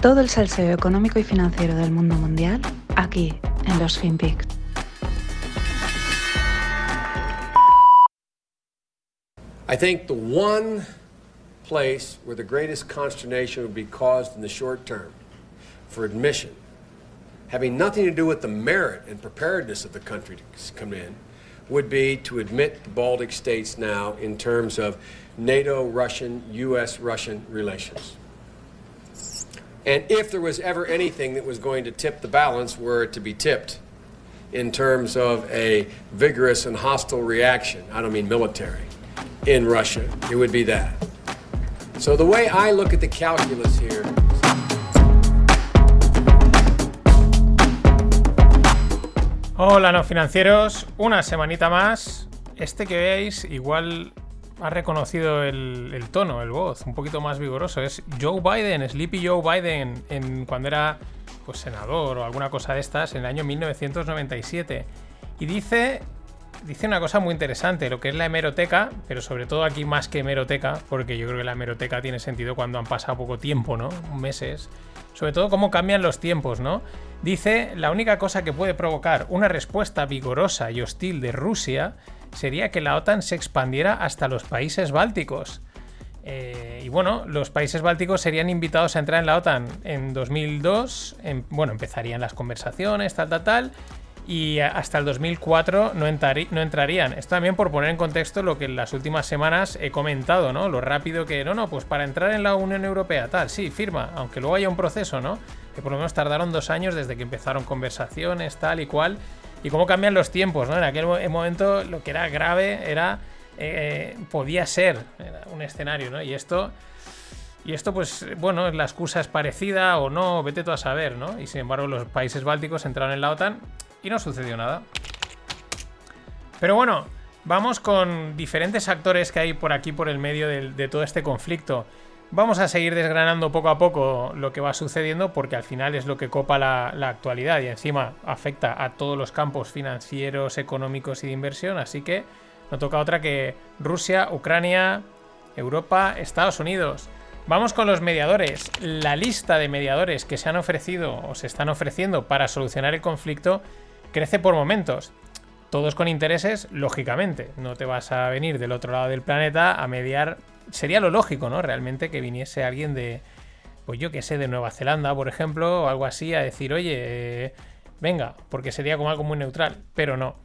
Todo el salseo económico y financiero del mundo mundial aquí en los FinPix. I think the one place where the greatest consternation would be caused in the short term for admission, having nothing to do with the merit and preparedness of the country to come in, would be to admit the Baltic states now in terms of NATO Russian, US Russian relations. And if there was ever anything that was going to tip the balance, were it to be tipped in terms of a vigorous and hostile reaction, I don't mean military, in Russia, it would be that. So the way I look at the calculus here. Hola, no financieros. Una semanita más. Este que veis, igual ha reconocido el, tono, el voz, un poquito más vigoroso. Es Joe Biden, Sleepy Joe Biden, en, cuando era pues, senador o alguna cosa de estas, en el año 1997. Y dice, dice una cosa muy interesante, lo que es la hemeroteca, pero sobre todo aquí más que hemeroteca, porque yo creo que la hemeroteca tiene sentido cuando han pasado poco tiempo, ¿no? Meses. Sobre todo cómo cambian los tiempos, ¿no? Dice, la única cosa que puede provocar una respuesta vigorosa y hostil de Rusia sería que la OTAN se expandiera hasta los países bálticos. Eh, y bueno, los países bálticos serían invitados a entrar en la OTAN en 2002. bueno, empezarían las conversaciones, tal, tal, tal. Y hasta el 2004 no, no, entrarían. Esto también por poner en contexto lo que en las últimas semanas he comentado, ¿no? Lo rápido que, no, no, pues para entrar en la Unión Europea, tal, sí, firma, aunque luego haya un proceso, ¿no? Que por lo menos tardaron dos años desde que empezaron conversaciones, tal y cual y cómo cambian los tiempos, ¿no? En aquel momento lo que era grave era. Eh, podía ser un escenario, ¿no? Y esto. Y esto, pues, bueno, la excusa es parecida o no, vete tú a saber, ¿no? Y sin embargo, los países bálticos entraron en la OTAN y no sucedió nada. Pero bueno, vamos con diferentes actores que hay por aquí, por el medio de todo este conflicto. Vamos a seguir desgranando poco a poco lo que va sucediendo porque al final es lo que copa la, actualidad y encima afecta a todos los campos financieros, económicos y de inversión. Así que no toca otra que Rusia, Ucrania, Europa, Estados Unidos. Vamos con los mediadores. La lista de mediadores que se han ofrecido o se están ofreciendo para solucionar el conflicto crece por momentos. Todos con intereses, lógicamente. No te vas a venir del otro lado del planeta a mediar sería lo lógico, ¿no? Realmente que viniese alguien de, pues yo que sé, de Nueva Zelanda, por ejemplo, o algo así, a decir, oye, eh, venga, porque sería como algo muy neutral, pero no.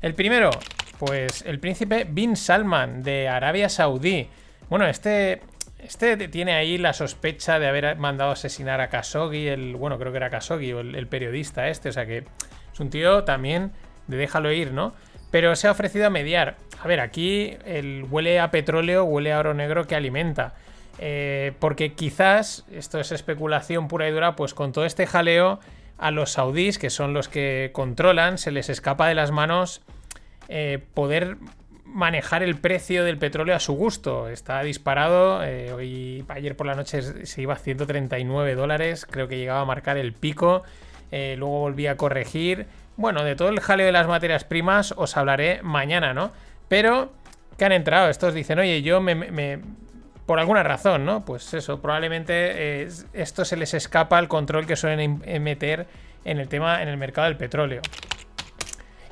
El primero, pues el príncipe Bin Salman de Arabia Saudí. Bueno, este, este tiene ahí la sospecha de haber mandado asesinar a Khashoggi, el, bueno, creo que era Khashoggi, el, el periodista este, o sea que es un tío también de déjalo ir, ¿no? Pero se ha ofrecido a mediar. A ver, aquí el huele a petróleo, huele a oro negro que alimenta. Eh, porque quizás, esto es especulación pura y dura, pues con todo este jaleo a los saudíes, que son los que controlan, se les escapa de las manos eh, poder manejar el precio del petróleo a su gusto. Está disparado, eh, hoy, ayer por la noche se iba a 139 dólares, creo que llegaba a marcar el pico, luego volvía a corregir. Bueno, de todo el jaleo de las materias primas os hablaré mañana, ¿no? Pero, ¿qué han entrado? Estos dicen, oye, yo me, por alguna razón, ¿no? Pues eso, probablemente eh, esto se les escapa al control que suelen meter en el tema, en el mercado del petróleo.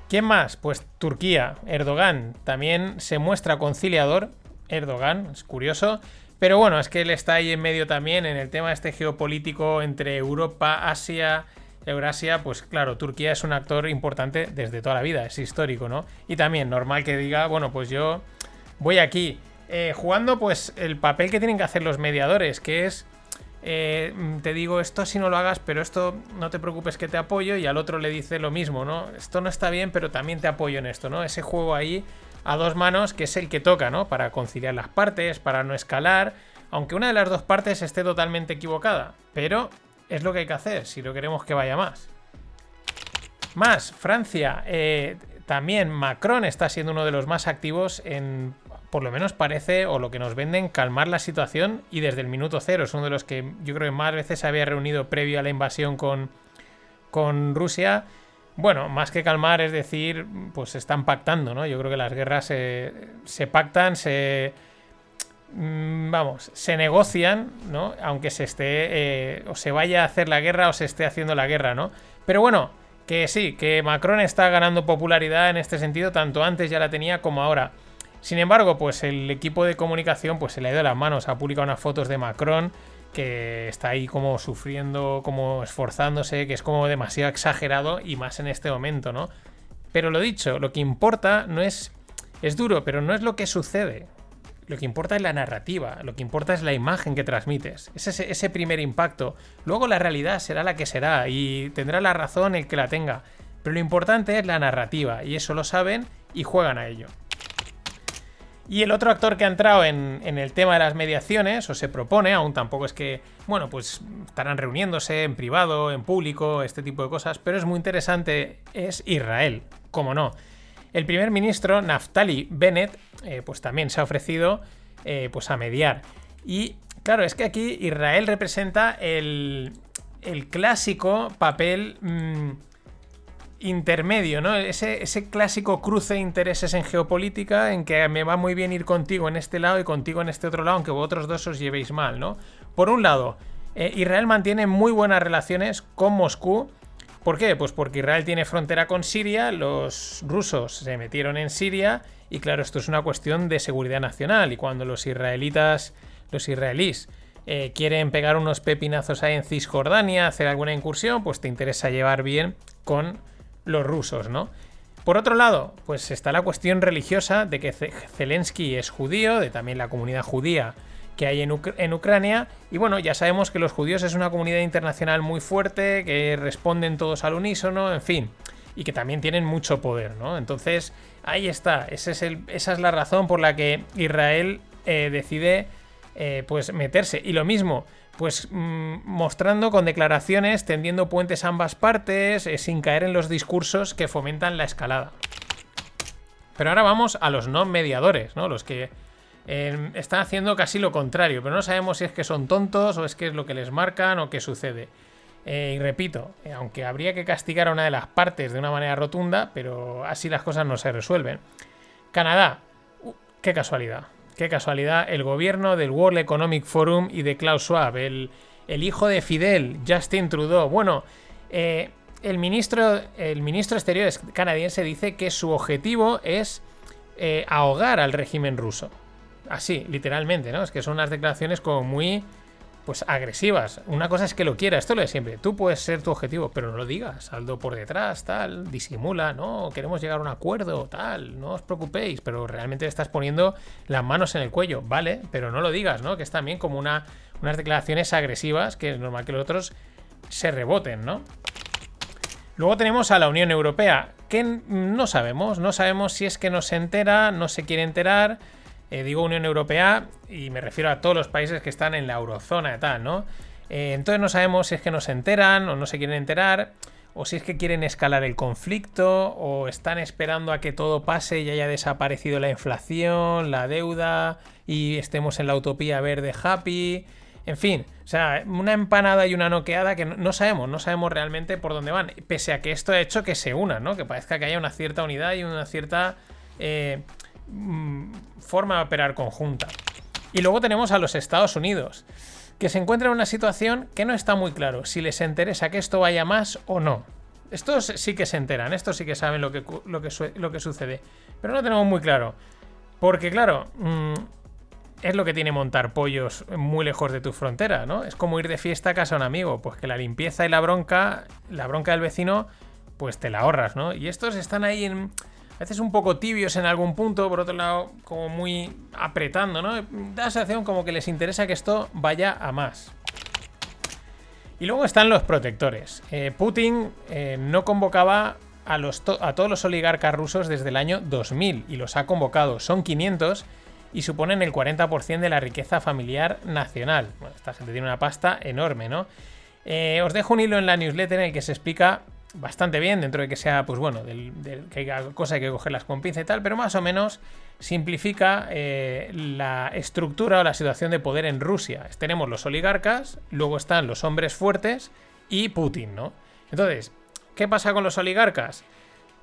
¿Quién más? Pues Turquía, Erdogan. También se muestra conciliador. Erdogan, es curioso. Pero bueno, es que él está ahí en medio también en el tema este geopolítico entre Europa, Asia Eurasia, pues claro, Turquía es un actor importante desde toda la vida, es histórico, ¿no? Y también normal que diga, bueno, pues yo voy aquí eh, jugando pues el papel que tienen que hacer los mediadores, que es, eh, te digo esto si no lo hagas, pero esto no te preocupes que te apoyo y al otro le dice lo mismo, ¿no? Esto no está bien, pero también te apoyo en esto, ¿no? Ese juego ahí a dos manos que es el que toca, ¿no? Para conciliar las partes, para no escalar, aunque una de las dos partes esté totalmente equivocada, pero es lo que hay que hacer si no queremos que vaya más. Más, Francia. Eh, también Macron está siendo uno de los más activos en, por lo menos parece, o lo que nos venden, calmar la situación y desde el minuto cero. Es uno de los que yo creo que más veces se había reunido previo a la invasión con, con Rusia. Bueno, más que calmar, es decir, pues se están pactando, ¿no? Yo creo que las guerras se, se pactan, se vamos, se negocian, ¿no? Aunque se esté, eh, o se vaya a hacer la guerra o se esté haciendo la guerra, ¿no? Pero bueno, que sí, que Macron está ganando popularidad en este sentido, tanto antes ya la tenía como ahora. Sin embargo, pues el equipo de comunicación pues se le ha ido las manos, ha publicado unas fotos de Macron que está ahí como sufriendo, como esforzándose, que es como demasiado exagerado y más en este momento, ¿no? Pero lo dicho, lo que importa no es es duro, pero no es lo que sucede. Lo que importa es la narrativa, lo que importa es la imagen que transmites. Es ese, ese primer impacto. Luego la realidad será la que será y tendrá la razón el que la tenga. Pero lo importante es la narrativa y eso lo saben y juegan a ello. Y el otro actor que ha entrado en, en, el tema de las mediaciones, o se propone, aún tampoco es que, bueno, pues estarán reuniéndose en privado, en público, este tipo de cosas, pero es muy interesante, es Israel, como no. El primer ministro, Naftali Bennett, eh, pues también se ha ofrecido eh, pues a mediar. Y claro, es que aquí Israel representa el, el clásico papel mm, intermedio, ¿no? Ese, ese, clásico cruce de intereses en geopolítica en que me va muy bien ir contigo en este lado y contigo en este otro lado, aunque vosotros dos os llevéis mal, ¿no? Por un lado, eh, Israel mantiene muy buenas relaciones con Moscú ¿Por qué? Pues porque Israel tiene frontera con Siria, los rusos se metieron en Siria y claro, esto es una cuestión de seguridad nacional y cuando los israelitas, los israelíes eh, quieren pegar unos pepinazos ahí en Cisjordania, hacer alguna incursión, pues te interesa llevar bien con los rusos, ¿no? Por otro lado, pues está la cuestión religiosa de que Zelensky es judío, de también la comunidad judía que hay en, Ucrania. Y bueno, ya sabemos que los judíos es una comunidad internacional muy fuerte, que responden todos al unísono, en fin, y que también tienen mucho poder, ¿no? Entonces, ahí está, es el, esa es la razón por la que Israel eh, decide eh, pues meterse. Y lo mismo, pues mm, mostrando con declaraciones, tendiendo puentes a ambas partes, eh, sin caer en los discursos que fomentan la escalada. Pero ahora vamos a los no mediadores, ¿no? Los que están haciendo casi lo contrario, pero no sabemos si es que son tontos o es que es lo que les marcan o qué sucede. Eh, y repito, eh, aunque habría que castigar a una de las partes de una manera rotunda, pero así las cosas no se resuelven. Canadá, uh, qué casualidad, qué casualidad, el gobierno del World Economic Forum y de Klaus Schwab, el, hijo de Fidel, Justin Trudeau. Bueno, eh, el, ministro, el ministro exterior canadiense dice que su objetivo es ahogar al régimen ruso. Así, literalmente, ¿no? Es que son unas declaraciones como muy pues agresivas. Una cosa es que lo quiera, esto lo de siempre. Tú puedes ser tu objetivo, pero no lo digas. Saldo por detrás, tal, disimula, no, queremos llegar a un acuerdo, tal, no os preocupéis, pero realmente estás poniendo las manos en el cuello, vale, pero no lo digas, ¿no? Que es también como una, unas declaraciones agresivas que es normal que los otros se reboten, ¿no? Luego tenemos a la Unión Europea, que no sabemos, no sabemos si es que no se entera, no se quiere enterar eh, digo Unión Europea y me refiero a todos los países que están en la eurozona y tal, ¿no? Eh, entonces no sabemos si es que no se enteran o no se quieren enterar, o si es que quieren escalar el conflicto, o están esperando a que todo pase y haya desaparecido la inflación, la deuda, y estemos en la utopía verde happy. En fin, o sea, una empanada y una noqueada que no, sabemos, no sabemos realmente por dónde van. Pese a que esto ha hecho que se unan, ¿no? Que parezca que haya una cierta unidad y una cierta eh, forma de operar conjunta. Y luego tenemos a los Estados Unidos, que se encuentran en una situación que no está muy claro si les interesa que esto vaya más o no. Estos sí que se enteran, estos sí que saben lo que, lo que, lo que sucede, pero no tenemos muy claro. Porque claro, mm, es lo que tiene montar pollos muy lejos de tu frontera, ¿no? Es como ir de fiesta a casa a un amigo, pues que la limpieza y la bronca, la bronca del vecino, pues te la ahorras, ¿no? Y estos están ahí en a veces un poco tibios en algún punto, por otro lado, como muy apretando, ¿no? Da la sensación como que les interesa que esto vaya a más. Y luego están los protectores. Eh, Putin eh, no convocaba a, todos los oligarcas rusos desde el año 2000 y los ha convocado. Son 500 y suponen el 40% de la riqueza familiar nacional. Bueno, esta gente tiene una pasta enorme, ¿no? Eh, os dejo un hilo en la newsletter en el que se explica bastante bien, dentro de que sea, pues bueno, que hay cosas que cogerlas con pinza y tal, pero más o menos simplifica eh, la estructura o la situación de poder en Rusia. Tenemos los oligarcas, luego están los hombres fuertes y Putin, ¿no? Entonces, ¿qué pasa con los oligarcas?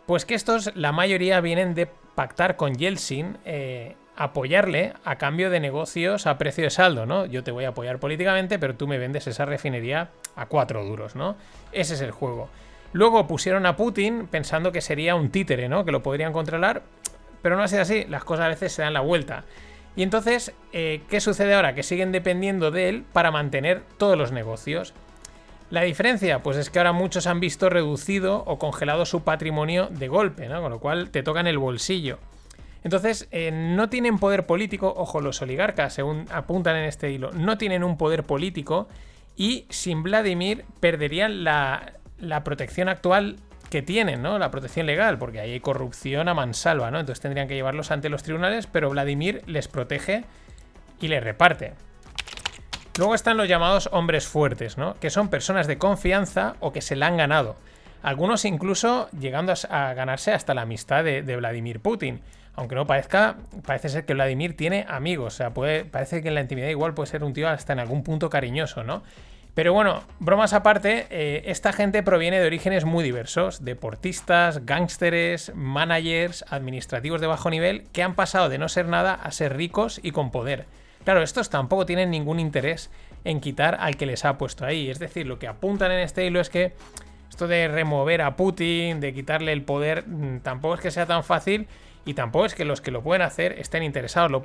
Pues que estos, la mayoría vienen de pactar con Yeltsin eh, apoyarle a cambio de negocios a precio de saldo, ¿no? Yo te voy a apoyar políticamente, pero tú me vendes esa refinería a cuatro duros, ¿no? Ese es el juego. Luego pusieron a Putin pensando que sería un títere, ¿no? Que lo podrían controlar, pero no ha sido así. Las cosas a veces se dan la vuelta. Y entonces, eh, ¿qué sucede ahora? Que siguen dependiendo de él para mantener todos los negocios. La diferencia, pues es que ahora muchos han visto reducido o congelado su patrimonio de golpe, ¿no? Con lo cual te tocan el bolsillo. Entonces, eh, no tienen poder político, ojo, los oligarcas, según apuntan en este hilo, no tienen un poder político y sin Vladimir perderían la, la protección actual que tienen, ¿no? La protección legal, porque ahí hay corrupción a mansalva, ¿no? Entonces tendrían que llevarlos ante los tribunales, pero Vladimir les protege y les reparte. Luego están los llamados hombres fuertes, ¿no? Que son personas de confianza o que se la han ganado. Algunos incluso llegando a ganarse hasta la amistad de, Vladimir Putin. Aunque no parezca, parece ser que Vladimir tiene amigos. O sea, puede, parece que en la intimidad igual puede ser un tío hasta en algún punto cariñoso, ¿no? Pero bueno, bromas aparte, eh, esta gente proviene de orígenes muy diversos, deportistas, gángsteres, managers, administrativos de bajo nivel, que han pasado de no ser nada a ser ricos y con poder. Claro, estos tampoco tienen ningún interés en quitar al que les ha puesto ahí. Es decir, lo que apuntan en este hilo es que esto de remover a Putin, de quitarle el poder, mm, tampoco es que sea tan fácil y tampoco es que los que lo pueden hacer estén interesados. Lo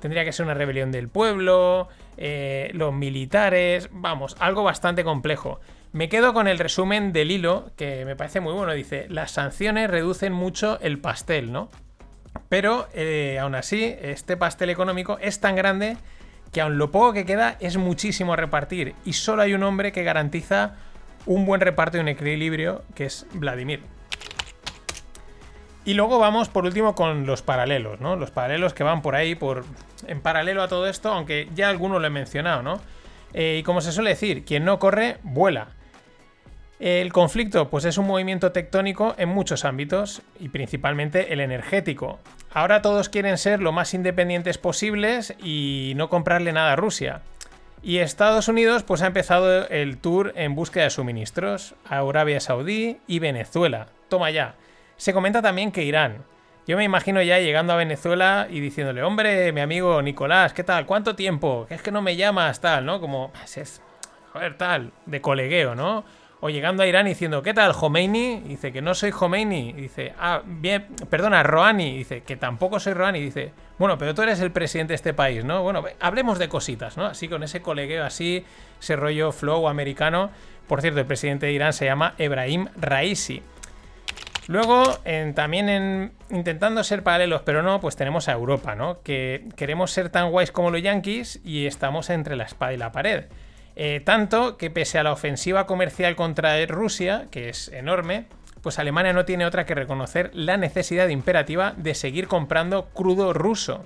Tendría que ser una rebelión del pueblo, eh, los militares, vamos, algo bastante complejo. Me quedo con el resumen del hilo, que me parece muy bueno. Dice, las sanciones reducen mucho el pastel, ¿no? Pero eh, aún así, este pastel económico es tan grande que aun lo poco que queda es muchísimo a repartir y solo hay un hombre que garantiza un buen reparto y un equilibrio, que es Vladimir. Y luego vamos por último con los paralelos, ¿no? Los paralelos que van por ahí, por en paralelo a todo esto, aunque ya algunos lo he mencionado, ¿no? Eh, y como se suele decir, quien no corre, vuela. El conflicto, pues es un movimiento tectónico en muchos ámbitos y principalmente el energético. Ahora todos quieren ser lo más independientes posibles y no comprarle nada a Rusia. Y Estados Unidos pues ha empezado el tour en búsqueda de suministros a Arabia Saudí y Venezuela. Toma ya. Se comenta también que Irán. Yo me imagino ya llegando a Venezuela y diciéndole, hombre, mi amigo Nicolás, ¿qué tal? ¿Cuánto tiempo? Es que no me llamas, tal, ¿no? Como, es, joder, tal, de colegueo, ¿no? O llegando a Irán diciendo, ¿qué tal, Khomeini? Dice que no soy Khomeini. Dice, ah, bien, perdona, Rouhani. Dice que tampoco soy Rouhani. Dice, bueno, pero tú eres el presidente de este país, ¿no? Bueno, hablemos de cositas, ¿no? Así con ese colegueo así, ese rollo flow americano. Por cierto, el presidente de Irán se llama Ebrahim Raisi. Luego, también en, intentando ser paralelos, pero no, pues tenemos a Europa, ¿no? Que queremos ser tan guays como los yankees y estamos entre la espada y la pared. Eh, tanto que pese a la ofensiva comercial contra Rusia, que es enorme, pues Alemania no tiene otra que reconocer la necesidad imperativa de seguir comprando crudo ruso.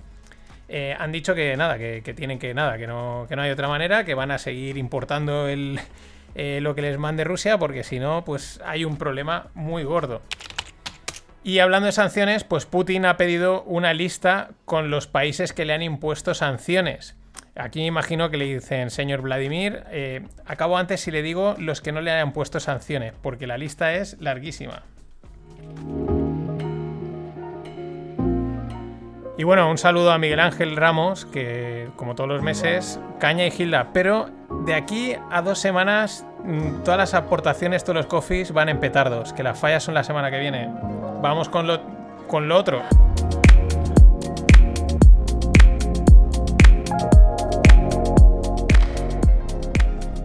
Eh, han dicho que nada, que, tienen que nada, que no, hay otra manera, que van a seguir importando eh, lo que les mande Rusia, porque si no, pues hay un problema muy gordo. Y hablando de sanciones, pues Putin ha pedido una lista con los países que le han impuesto sanciones. Aquí me imagino que le dicen, señor Vladimir, eh, acabo antes si le digo los que no le hayan puesto sanciones, porque la lista es larguísima. Y bueno, un saludo a Miguel Ángel Ramos, que como todos los meses, caña y gilda. Pero de aquí a dos semanas, todas las aportaciones, todos los coffees van en petardos, que las fallas son la semana que viene. Vamos con lo, con lo otro.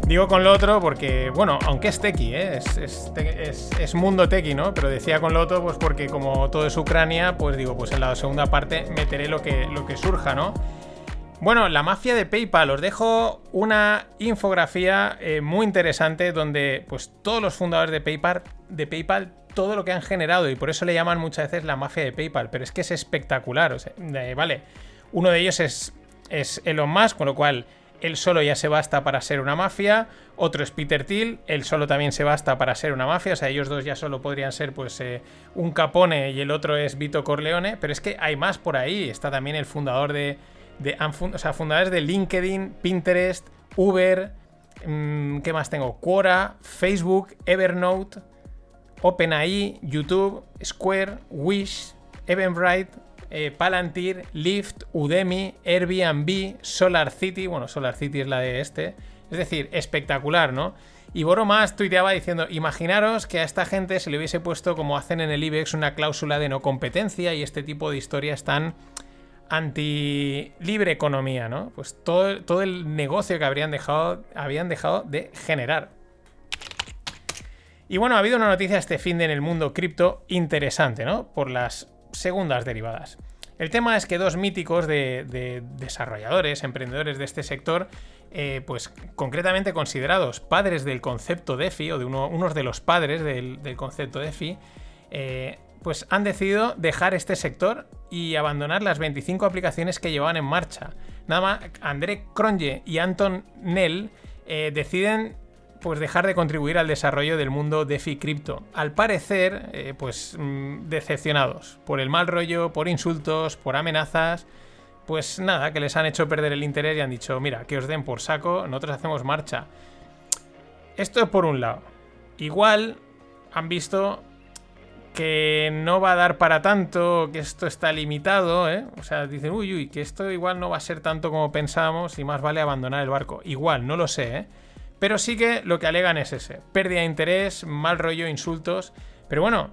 Digo con lo otro porque, bueno, aunque es tequi, ¿eh? es, mundo tequi, ¿no? Pero decía con lo otro, pues porque como todo es Ucrania, pues digo, pues en la segunda parte meteré lo que, lo que surja, ¿no? Bueno, la mafia de PayPal, os dejo una infografía eh, muy interesante donde pues todos los fundadores de PayPal, de PayPal, todo lo que han generado y por eso le llaman muchas veces la mafia de PayPal, pero es que es espectacular, o sea, vale, uno de ellos es, Elon Musk, con lo cual él solo ya se basta para ser una mafia. Otro es Peter Thiel, él solo también se basta para ser una mafia. O sea, ellos dos ya solo podrían ser pues eh, un Capone y el otro es Vito Corleone. Pero es que hay más por ahí. Está también el fundador de... o sea, fundadores de LinkedIn, Pinterest, Uber, mm, ¿qué más tengo? Quora, Facebook, Evernote, OpenAI, YouTube, Square, Wish, Eventbrite, eh, Palantir, Lyft, Udemy, Airbnb, Solar City, bueno, Solar City es la de este, es decir, espectacular, ¿no? Y Boro más tuiteaba diciendo, imaginaros que a esta gente se le hubiese puesto, como hacen en el IBEX, una cláusula de no competencia y este tipo de historias tan anti libre economía, ¿no? Pues todo, todo el negocio que habrían dejado, habían dejado de generar. Y bueno, ha habido una noticia este fin de en el mundo cripto interesante, ¿no? Por las segundas derivadas. El tema es que dos míticos de, desarrolladores, emprendedores de este sector, eh, pues concretamente considerados padres del concepto DeFi, o de uno, unos de los padres del, concepto DeFi, eh, pues han decidido dejar este sector y abandonar las 25 aplicaciones que llevaban en marcha. Nada más, André Cronje y Anton Nell eh, deciden pues dejar de contribuir al desarrollo del mundo DeFi cripto. Al parecer, eh, pues mm, decepcionados por el mal rollo, por insultos, por amenazas. Pues nada, que les han hecho perder el interés y han dicho, mira, que os den por saco, nosotros hacemos marcha. Esto es por un lado. Igual han visto que no va a dar para tanto, que esto está limitado, ¿eh? O sea, dicen, uy, uy, que esto igual no va a ser tanto como pensábamos y más vale abandonar el barco. Igual, no lo sé, ¿eh? Pero sí que lo que alegan es ese, pérdida de interés, mal rollo, insultos. Pero bueno,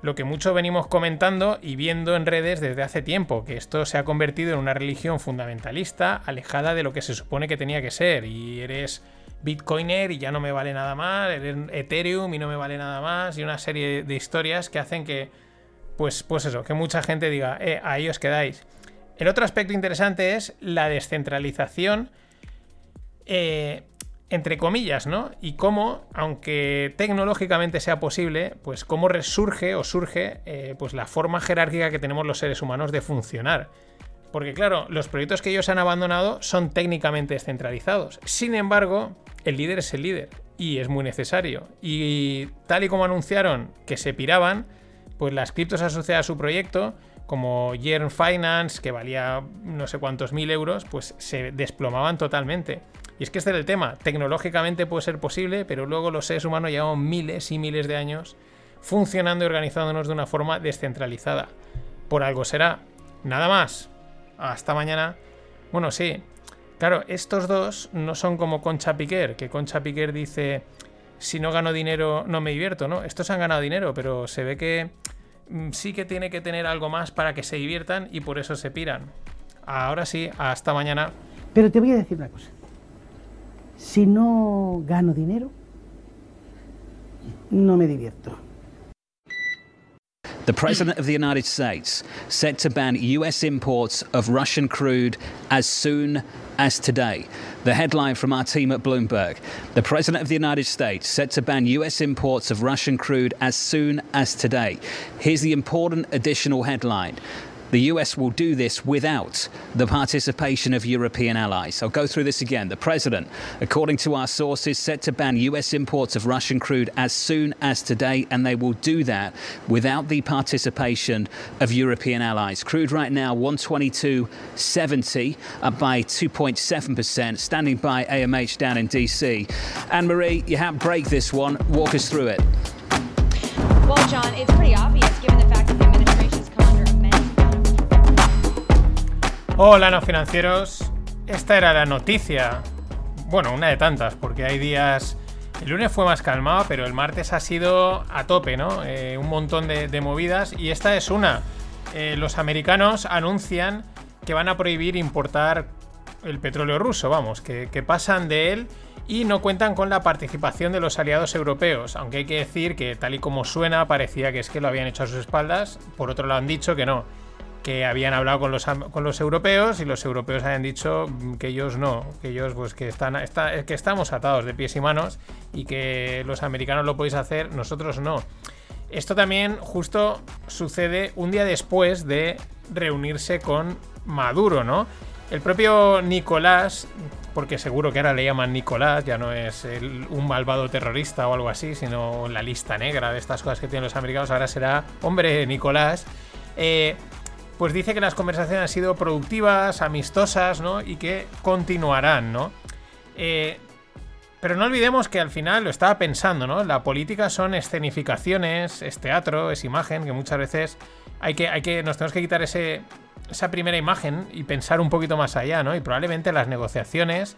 lo que mucho venimos comentando y viendo en redes desde hace tiempo, que esto se ha convertido en una religión fundamentalista, alejada de lo que se supone que tenía que ser. Y eres Bitcoiner y ya no me vale nada más, Ethereum y no me vale nada más, y una serie de historias que hacen que, pues, pues eso, que mucha gente diga, eh, ahí os quedáis. El otro aspecto interesante es la descentralización. Eh, entre comillas, ¿no? Y cómo, aunque tecnológicamente sea posible, pues cómo resurge o surge eh, pues la forma jerárquica que tenemos los seres humanos de funcionar. Porque claro, los proyectos que ellos han abandonado son técnicamente descentralizados. Sin embargo, el líder es el líder y es muy necesario. Y tal y como anunciaron que se piraban, pues las criptos asociadas a su proyecto, como Yearn Finance, que valía no sé cuántos mil euros, pues se desplomaban totalmente. Y es que este es el tema. Tecnológicamente puede ser posible, pero luego los seres humanos llevamos miles y miles de años funcionando y organizándonos de una forma descentralizada. Por algo será. Nada más. Hasta mañana. Bueno, sí. Claro, estos dos no son como Concha Piquer, que Concha Piquer dice, si no gano dinero no me divierto, ¿no? Estos han ganado dinero, pero se ve que mm, sí que tiene que tener algo más para que se diviertan y por eso se piran. Ahora sí, hasta mañana. Pero te voy a decir una cosa. Si no gano dinero, no me divierto. The President of the United States set to ban US imports of Russian crude as soon as today. The headline from our team at Bloomberg The President of the United States set to ban US imports of Russian crude as soon as today. Here's the important additional headline the US will do this without the participation of European allies. I'll go through this again. The president, according to our sources, set to ban US imports of Russian crude as soon as today, and they will do that without the participation of European allies. Crude right now 122.70, up by 2.7%, standing by AMH down in DC. Anne Marie, you have break this one. Walk us through it. Well, John, it's pretty obvious given the fact that Hola, no financieros. Esta era la noticia. Bueno, una de tantas, porque hay días. El lunes fue más calmado, pero el martes ha sido a tope, ¿no? Eh, un montón de, movidas. Y esta es una. Eh, los americanos anuncian que van a prohibir importar el petróleo ruso, vamos, que, que pasan de él y no cuentan con la participación de los aliados europeos, aunque hay que decir que tal y como suena parecía que es que lo habían hecho a sus espaldas, por otro lado han dicho que no, que habían hablado con los, con los europeos y los europeos habían dicho que ellos no, que ellos pues que están que estamos atados de pies y manos y que los americanos lo podéis hacer, nosotros no. Esto también justo sucede un día después de reunirse con Maduro, ¿no? El propio Nicolás, porque seguro que ahora le llaman Nicolás, ya no es un malvado terrorista o algo así, sino la lista negra de estas cosas que tienen los americanos, ahora será hombre Nicolás. Eh, pues dice que las conversaciones han sido productivas, amistosas, ¿no? Y que continuarán, ¿no? Eh, Pero no olvidemos que al final lo estaba pensando, ¿no? La política son escenificaciones, es teatro, es imagen, que muchas veces hay que, hay que, nos tenemos que quitar ese, esa primera imagen y pensar un poquito más allá, ¿no? Y probablemente las negociaciones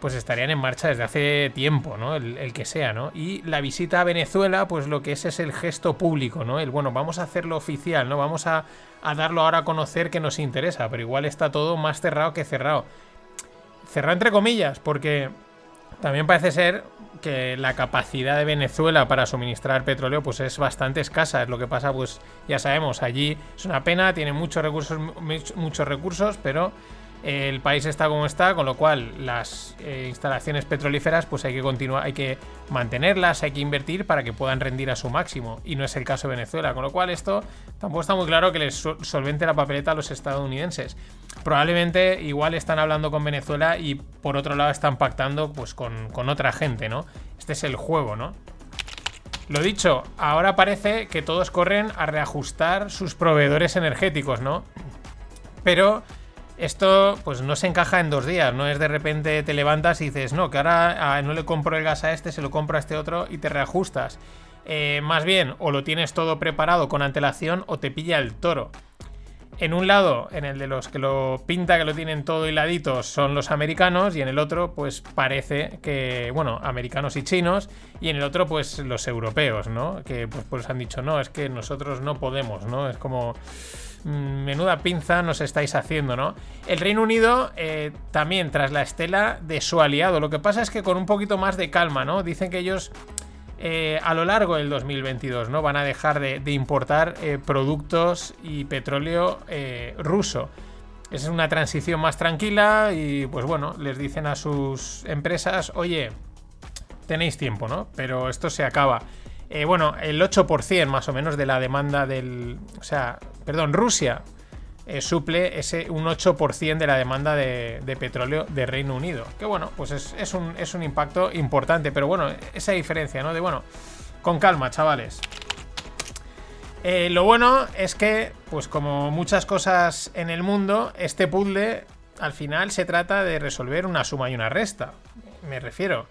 pues estarían en marcha desde hace tiempo, ¿no? El, que sea, ¿no? Y la visita a Venezuela, pues lo que es es el gesto público, ¿no? El, bueno, vamos a hacerlo oficial, ¿no? Vamos a, a darlo ahora a conocer que nos interesa, pero igual está todo más cerrado que cerrado. Cerrado entre comillas, porque también parece ser que la capacidad de Venezuela para suministrar petróleo pues es bastante escasa. Es lo que pasa, pues ya sabemos, allí es una pena, tiene muchos recursos, muchos recursos, pero el país está como está, con lo cual las eh, instalaciones petrolíferas pues hay que continuar, hay que mantenerlas, hay que invertir para que puedan rendir a su máximo y no es el caso de Venezuela, con lo cual esto tampoco está muy claro que les solvente la papeleta a los estadounidenses. Probablemente igual están hablando con Venezuela y por otro lado están pactando pues con, con otra gente, ¿no? Este es el juego, ¿no? Lo dicho, ahora parece que todos corren a reajustar sus proveedores energéticos, ¿no? Pero esto pues no se encaja en dos días, no es de repente te levantas y dices, no, que ahora ah, no le compro el gas a este, se lo compro a este otro y te reajustas. Eh, más bien, o lo tienes todo preparado con antelación o te pilla el toro. En un lado, en el de los que lo pinta, que lo tienen todo hiladito, son los americanos, y en el otro, pues parece que, bueno, americanos y chinos, y en el otro, pues los europeos, ¿no? Que pues, pues han dicho, no, es que nosotros no podemos, ¿no? Es como menuda pinza nos estáis haciendo, ¿no? El Reino Unido eh, también tras la estela de su aliado. Lo que pasa es que con un poquito más de calma, ¿no? Dicen que ellos eh, a lo largo del 2022, ¿no? Van a dejar de, importar eh, productos y petróleo ruso. Es una transición más tranquila y pues bueno, les dicen a sus empresas, oye, tenéis tiempo, ¿no? Pero esto se acaba. Bueno, el 8% más o menos de la demanda del... O sea, perdón, Rusia eh, suple ese un 8% de la demanda de, petróleo de Reino Unido. Que bueno, pues es, es, un, es, un, impacto importante, pero bueno, esa diferencia, ¿no? De bueno, con calma, chavales. Eh, lo bueno es que, pues como muchas cosas en el mundo, este puzzle al final se trata de resolver una suma y una resta. Me refiero,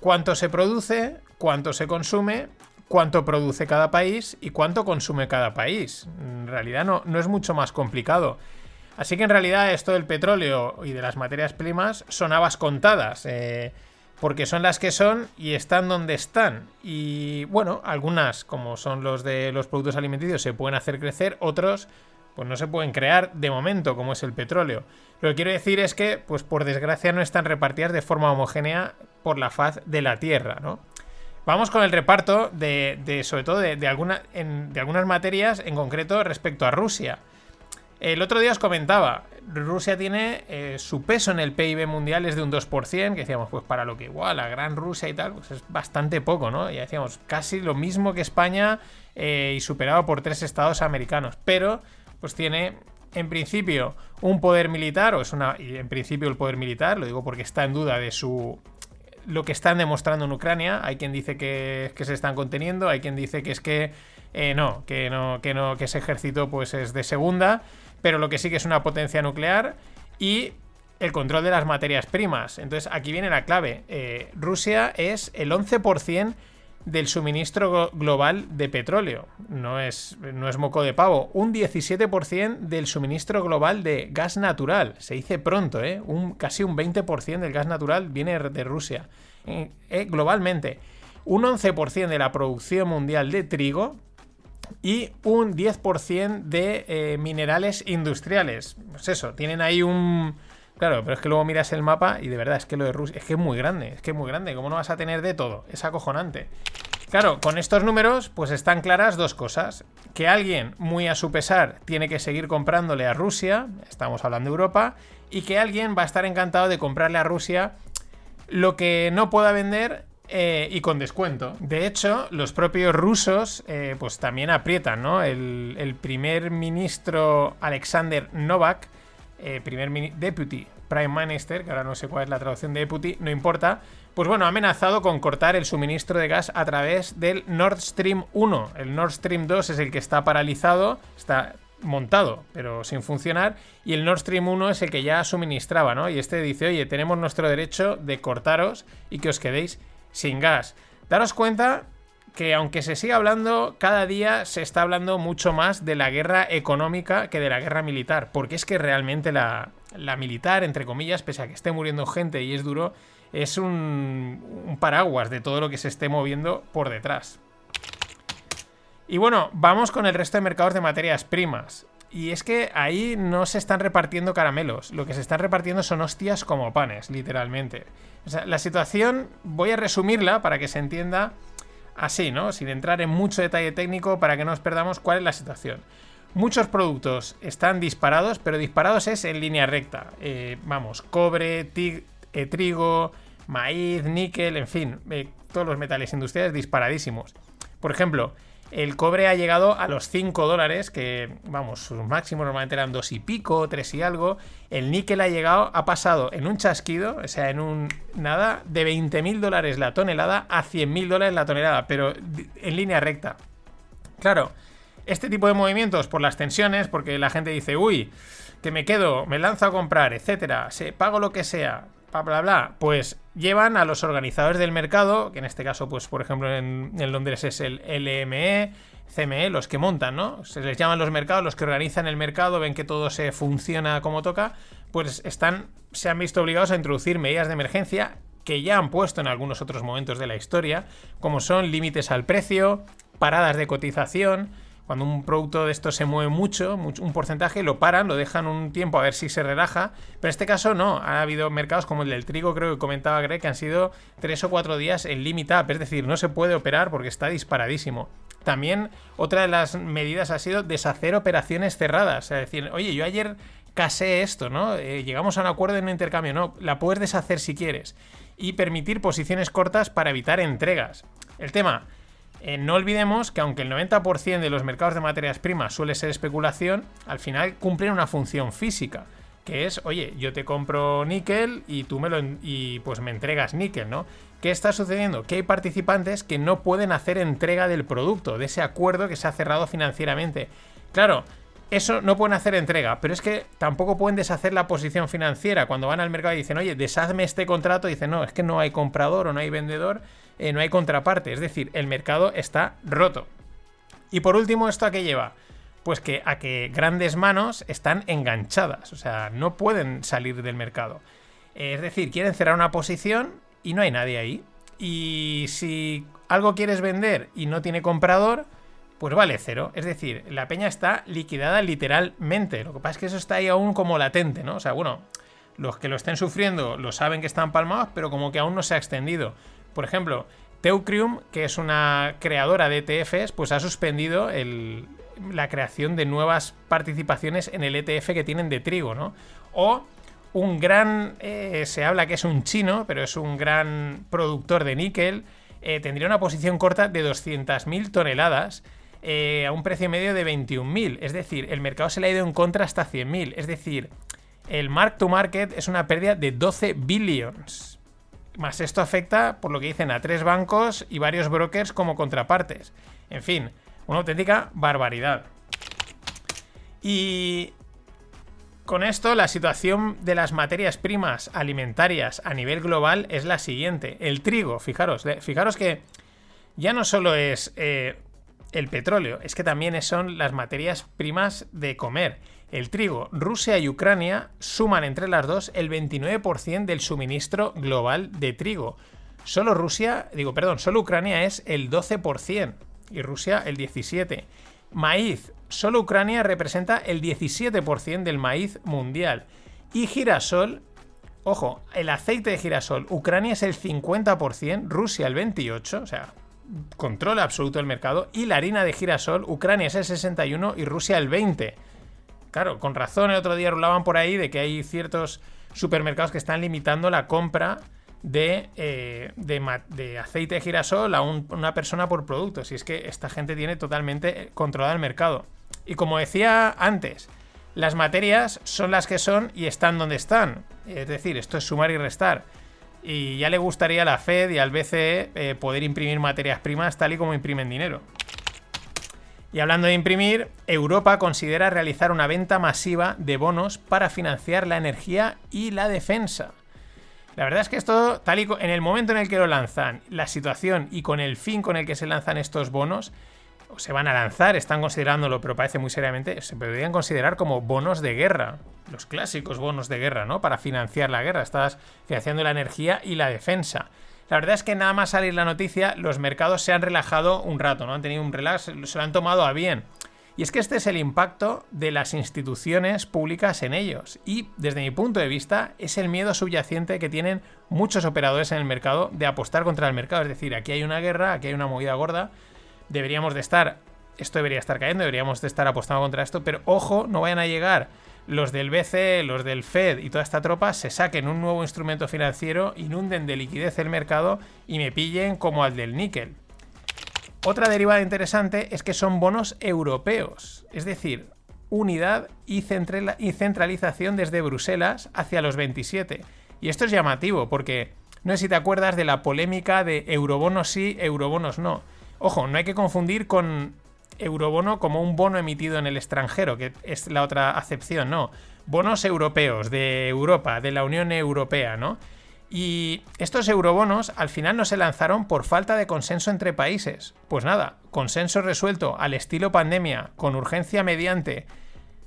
cuánto se produce, cuánto se consume cuánto produce cada país y cuánto consume cada país. Realidad no, no, es mucho más complicado. Así que en realidad esto del petróleo y de las materias primas son habas contadas. Eh, porque son las que son y están donde están. Y bueno, algunas, como son los de los productos alimenticios, se pueden hacer crecer, otros pues no se pueden crear de momento, como es el petróleo. Lo que quiero decir es que, pues por desgracia, no están repartidas de forma homogénea por la faz de la Tierra, ¿no? Vamos con el reparto de, sobre todo de algunas materias, en concreto respecto a Rusia. El otro día os comentaba, Rusia tiene eh, su peso en el PIB mundial es de un 2%, que decíamos, pues para lo que igual, la gran Rusia y tal, pues es bastante poco, ¿no? Ya decíamos, casi lo mismo que España eh, y superado por tres estados americanos, pero pues tiene en principio un poder militar, o es una, y en principio el poder militar, lo digo porque está en duda de su lo que están demostrando en Ucrania. Hay quien dice que, que se están conteniendo, hay quien dice que es que eh, no, que no, que no, que ese ejército pues es de segunda, pero lo que sí que es una potencia nuclear y el control de las materias primas. Entonces aquí viene la clave. Eh, Rusia es el 11% del suministro global de petróleo. No es, no es moco de pavo. Un 17% del suministro global de gas natural. Se dice pronto, ¿eh? Un, casi un 20% del gas natural viene de Rusia. Eh, eh, globalmente. Un 11% de la producción mundial de trigo y un 10% de eh, minerales industriales. Pues eso, tienen ahí un... Claro, pero es que luego miras el mapa y de verdad es que lo de Rusia es que es muy grande, es que es muy grande. ¿Cómo no vas a tener de todo? Es acojonante. Claro, con estos números, pues están claras dos cosas. Que alguien, muy a su pesar, tiene que seguir comprándole a Rusia, estamos hablando de Europa, y que alguien va a estar encantado de comprarle a Rusia lo que no pueda vender eh, y con descuento. De hecho, los propios rusos eh, pues también aprietan, ¿no? El, primer ministro Alexander Novak, eh, primer deputy prime minister, que ahora no sé cuál es la traducción de deputy, no importa, pues bueno, ha amenazado con cortar el suministro de gas a través del Nord Stream 1. El Nord Stream 2 es el que está paralizado, está montado, pero sin funcionar, y el Nord Stream 1 es el que ya suministraba, ¿no? Y este dice, oye, tenemos nuestro derecho de cortaros y que os quedéis sin gas. Daros cuenta que aunque se siga hablando, cada día se está hablando mucho más de la guerra económica que de la guerra militar, porque es que realmente la, la militar, entre comillas, pese a que esté muriendo gente y es duro, es un, paraguas de todo lo que se esté moviendo por detrás. Y bueno, vamos con el resto de mercados de materias primas. Y es que ahí no se están repartiendo caramelos, lo que se están repartiendo son hostias como panes, literalmente. O sea, la situación, voy a resumirla para que se entienda así, ¿no? Sin entrar en mucho detalle técnico para que no nos perdamos cuál es la situación. Muchos productos están disparados, pero disparados es en línea recta. Eh, vamos, cobre, eh, trigo, maíz, níquel, en fin, eh, todos los metales industriales disparadísimos. Por ejemplo, el cobre ha llegado a los 5 dólares, que vamos, sus máximos normalmente eran 2 y pico, 3 y algo. El níquel ha llegado, ha pasado en un chasquido, o sea, en un nada, de 20 mil dólares la tonelada a 100 mil dólares la tonelada, pero en línea recta. Claro, este tipo de movimientos por las tensiones, porque la gente dice, uy, que me quedo, me lanzo a comprar, etcétera, se pago lo que sea, bla, bla, bla, pues llevan a los organizadores del mercado, que en este caso, pues por ejemplo en, en, Londres es el LME, CME, los que montan, ¿no? Se les llaman los mercados, los que organizan el mercado, ven que todo se funciona como toca, pues están, se han visto obligados a introducir medidas de emergencia que ya han puesto en algunos otros momentos de la historia, como son límites al precio, paradas de cotización, cuando un producto de esto se mueve mucho, un porcentaje, lo paran, lo dejan un tiempo a ver si se relaja. Pero en este caso no. Ha habido mercados como el del trigo, creo que comentaba Greg, que han sido tres o cuatro días en limit up. Es decir, no se puede operar porque está disparadísimo. También otra de las medidas ha sido deshacer operaciones cerradas. Es decir, oye, yo ayer casé esto, ¿no? Eh, llegamos a un acuerdo en un intercambio. No, la puedes deshacer si quieres. Y permitir posiciones cortas para evitar entregas. El tema eh, no olvidemos que aunque el 90% de los mercados de materias primas suele ser especulación, al final cumplen una función física, que es, oye, yo te compro níquel y tú me lo y pues me entregas níquel, ¿no? ¿Qué está sucediendo? Que hay participantes que no pueden hacer entrega del producto, de ese acuerdo que se ha cerrado financieramente. Claro, eso no pueden hacer entrega, pero es que tampoco pueden deshacer la posición financiera. Cuando van al mercado y dicen, oye, deshazme este contrato, dicen, no, es que no hay comprador o no hay vendedor eh, no hay contraparte, es decir, el mercado está roto. Y por último, ¿esto a qué lleva? Pues que a que grandes manos están enganchadas, o sea, no pueden salir del mercado. Es decir, quieren cerrar una posición y no hay nadie ahí. Y si algo quieres vender y no tiene comprador, pues vale cero. Es decir, la peña está liquidada literalmente. Lo que pasa es que eso está ahí aún como latente, ¿no? O sea, bueno, los que lo estén sufriendo lo saben que están palmados, pero como que aún no se ha extendido. Por ejemplo, Teucrium, que es una creadora de ETFs, pues ha suspendido la creación de nuevas participaciones en el ETF que tienen de trigo, ¿no? O un gran, eh, se habla que es un chino, pero es un gran productor de níquel, eh, tendría una posición corta de 200.000 toneladas eh, a un precio medio de 21.000. Es decir, el mercado se le ha ido en contra hasta 100.000. Es decir, el mark to market es una pérdida de 12 billions. Más esto afecta, por lo que dicen, a tres bancos y varios brokers como contrapartes. En fin, una auténtica barbaridad. Y con esto, la situación de las materias primas alimentarias a nivel global es la siguiente. El trigo, fijaros, fijaros que ya no solo es eh, el petróleo, es que también son las materias primas de comer el trigo. Rusia y Ucrania suman entre las dos el 29% del suministro global de trigo. Solo Rusia, digo, perdón, solo Ucrania es el 12% y Rusia el 17%. Maíz, solo Ucrania representa el 17% del maíz mundial. Y girasol, ojo, el aceite de girasol, Ucrania es el 50%, Rusia el 28%, o sea, controla absoluto el mercado. Y la harina de girasol, Ucrania es el 61% y Rusia el 20%. Claro, con razón el otro día rulaban por ahí de que hay ciertos supermercados que están limitando la compra de, eh, de, aceite de girasol a una persona por producto. Si es que esta gente tiene totalmente controlado el mercado. Y como decía antes, las materias son las que son y están donde están. Es decir, esto es sumar y restar. Y ya le gustaría a la Fed y al BCE eh, poder imprimir materias primas tal y como imprimen dinero. Y hablando de imprimir, Europa considera realizar una venta masiva de bonos para financiar la energía y la defensa. La verdad es que esto, tal y en el momento en el que lo lanzan, la situación y con el fin con el que se lanzan estos bonos, o se van a lanzar, están considerándolo, pero parece muy seriamente, se podrían considerar como bonos de guerra. Los clásicos bonos de guerra, ¿no? Para financiar la guerra. Estás financiando la energía y la defensa. La verdad es que nada más salir la noticia, los mercados se han relajado un rato, ¿no? Han tenido un relax, se lo han tomado a bien. Y es que este es el impacto de las instituciones públicas en ellos. Y desde mi punto de vista, es el miedo subyacente que tienen muchos operadores en el mercado de apostar contra el mercado. Es decir, aquí hay una guerra, aquí hay una movida gorda. Deberíamos de estar, esto debería estar cayendo, deberíamos de estar apostando contra esto, pero ojo, no vayan a llegar los del BCE, los del Fed y toda esta tropa, se saquen un nuevo instrumento financiero, inunden de liquidez el mercado y me pillen como al del níquel. Otra derivada interesante es que son bonos europeos, es decir, unidad y, centralización desde Bruselas hacia los 27. Y esto es llamativo porque no sé si te acuerdas de la polémica de eurobonos sí, eurobonos no. Ojo, no hay que confundir con eurobono como un bono emitido en el extranjero, que es la otra acepción, no. Bonos europeos, de Europa, de la Unión Europea, ¿no? Y estos eurobonos al final no se lanzaron por falta de consenso entre países. Pues nada, consenso resuelto al estilo pandemia, con urgencia mediante.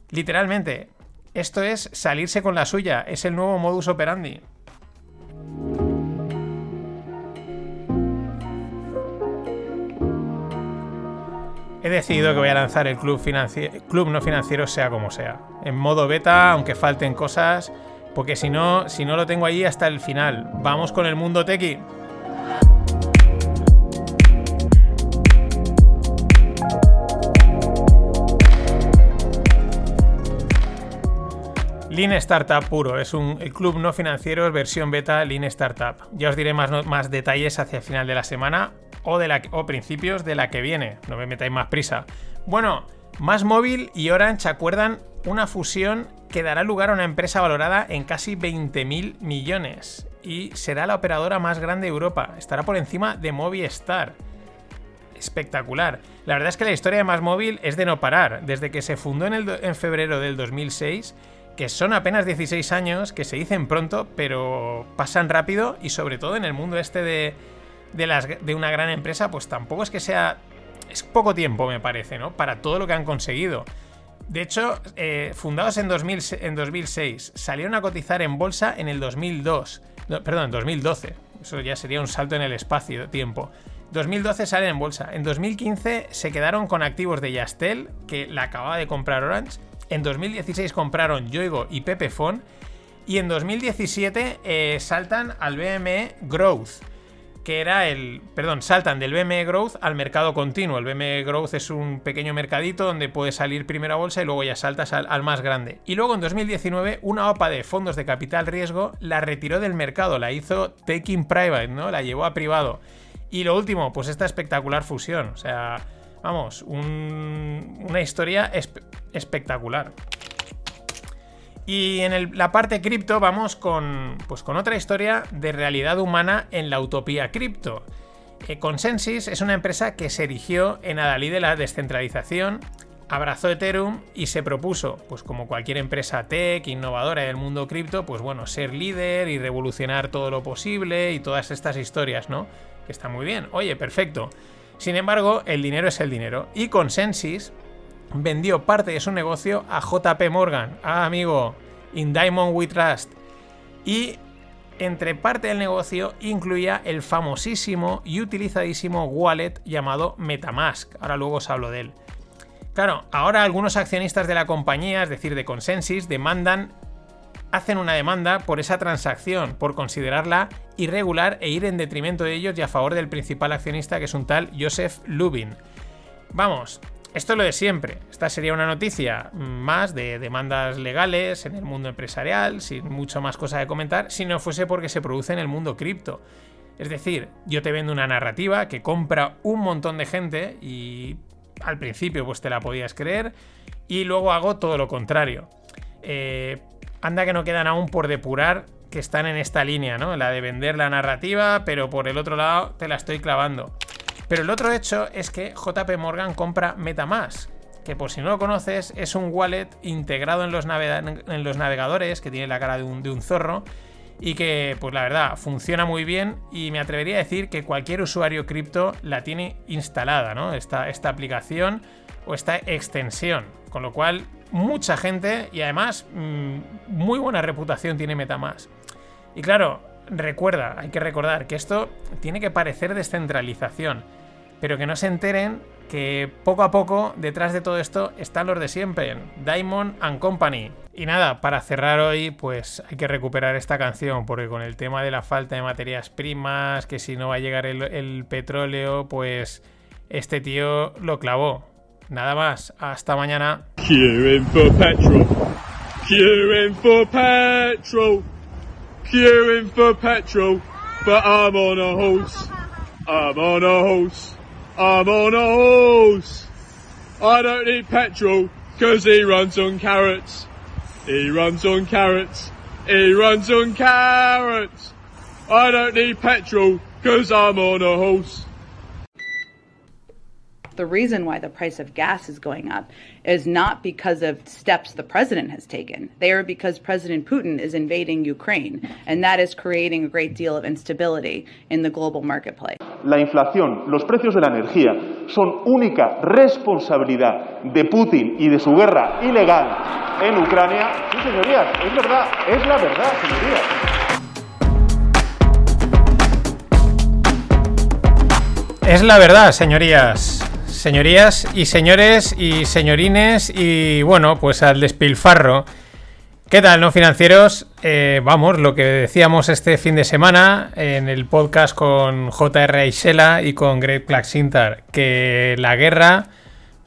Literalmente, esto es salirse con la suya, es el nuevo modus operandi. He decidido que voy a lanzar el club, club no financiero sea como sea. En modo beta, aunque falten cosas, porque si no, si no lo tengo ahí hasta el final. Vamos con el mundo tequi. Lean Startup puro, es un el club no financiero versión beta Lean Startup. Ya os diré más, más detalles hacia el final de la semana o, de la, o principios de la que viene. No me metáis más prisa. Bueno, más móvil y Orange acuerdan una fusión que dará lugar a una empresa valorada en casi 20.000 millones y será la operadora más grande de Europa. Estará por encima de Movistar espectacular. La verdad es que la historia de Más Móvil es de no parar. Desde que se fundó en, el en febrero del 2006, que son apenas 16 años, que se dicen pronto, pero pasan rápido y sobre todo en el mundo este de, de, las, de una gran empresa, pues tampoco es que sea... Es poco tiempo, me parece, ¿no? Para todo lo que han conseguido. De hecho, eh, fundados en, 2000 en 2006, salieron a cotizar en bolsa en el 2002. No, perdón, en 2012. Eso ya sería un salto en el espacio-tiempo. 2012 salen en bolsa. En 2015 se quedaron con activos de Yastel, que la acababa de comprar Orange. En 2016 compraron Yoigo y Pepefon. Y en 2017 eh, saltan al BME Growth que era el. Perdón, saltan del BME Growth al mercado continuo. El BME Growth es un pequeño mercadito donde puedes salir primero a bolsa y luego ya saltas al, más grande. Y luego en 2019, una OPA de fondos de capital riesgo la retiró del mercado, la hizo taking private, ¿no? La llevó a privado. Y lo último, pues esta espectacular fusión. O sea, vamos, un- una historia espe- espectacular. Y en la parte cripto vamos con, pues con otra historia de realidad humana en la utopía cripto. Eh, Consensus es una empresa que se erigió en Adalí de la descentralización, abrazó Ethereum y se propuso, pues como cualquier empresa tech, innovadora del mundo cripto, pues bueno, ser líder y revolucionar todo lo posible y todas estas historias, ¿no? Que está muy bien. Oye, perfecto. Sin embargo, el dinero es el dinero. Y Consensus vendió parte de su negocio a JP Morgan. Ah, amigo, In Diamond We Trust. Y entre parte del negocio incluía el famosísimo y utilizadísimo wallet llamado Metamask. Ahora luego os hablo de él. Claro, ahora algunos accionistas de la compañía, es decir, de Consensus, demandan, hacen una demanda por esa transacción, por considerarla irregular e ir en detrimento de ellos y a favor del principal accionista, que es un tal Joseph Lubin. Vamos, esto es lo de siempre. Esta sería una noticia más de demandas legales en el mundo empresarial, sin mucho más cosa de comentar, si no fuese porque se produce en el mundo cripto. Es decir, yo te vendo una narrativa que compra un montón de gente y al principio pues te la podías creer y luego hago todo lo contrario. Eh, anda que no quedan aún por depurar que están en esta línea, ¿no? La de vender la narrativa, pero por el otro lado te la estoy clavando. Pero el otro hecho es que JP Morgan compra Metamask, que por si no lo conoces es un wallet integrado en los, navegadores que tiene la cara de un, de un zorro y que, pues la verdad, funciona muy bien y me atrevería a decir que cualquier usuario cripto la tiene instalada, ¿no? Esta, esta aplicación o esta extensión. Con lo cual, mucha gente y además mm, muy buena reputación tiene Metamask. Y claro, recuerda, hay que recordar que esto tiene que parecer descentralización, pero que no se enteren que poco a poco detrás de todo esto están los de siempre, Diamond and Company. Y nada, para cerrar hoy, pues hay que recuperar esta canción, porque con el tema de la falta de materias primas, que si no va a llegar el, petróleo, pues este tío lo clavó. Nada más, hasta mañana. For petrol. For petrol. For petrol. But I'm on a horse. I'm on a horse. I'm on a horse. I don't need petrol because he runs on carrots. He runs on carrots. He runs on carrots. I don't need petrol because I'm on a horse. The reason why the price of gas is going up is not because of steps the president has taken. They are because President Putin is invading Ukraine, and that is creating a great deal of instability in the global marketplace. La inflación, los precios de la energía son única responsabilidad de Putin y de su guerra ilegal en Ucrania. Sí, señorías, es verdad, es la verdad, señorías. Es la verdad, señorías. Señorías y señores y señorines y bueno, pues al despilfarro. ¿Qué tal, no financieros? Eh, vamos, lo que decíamos este fin de semana en el podcast con J.R. Isela y con Greg Plaxintar, que la guerra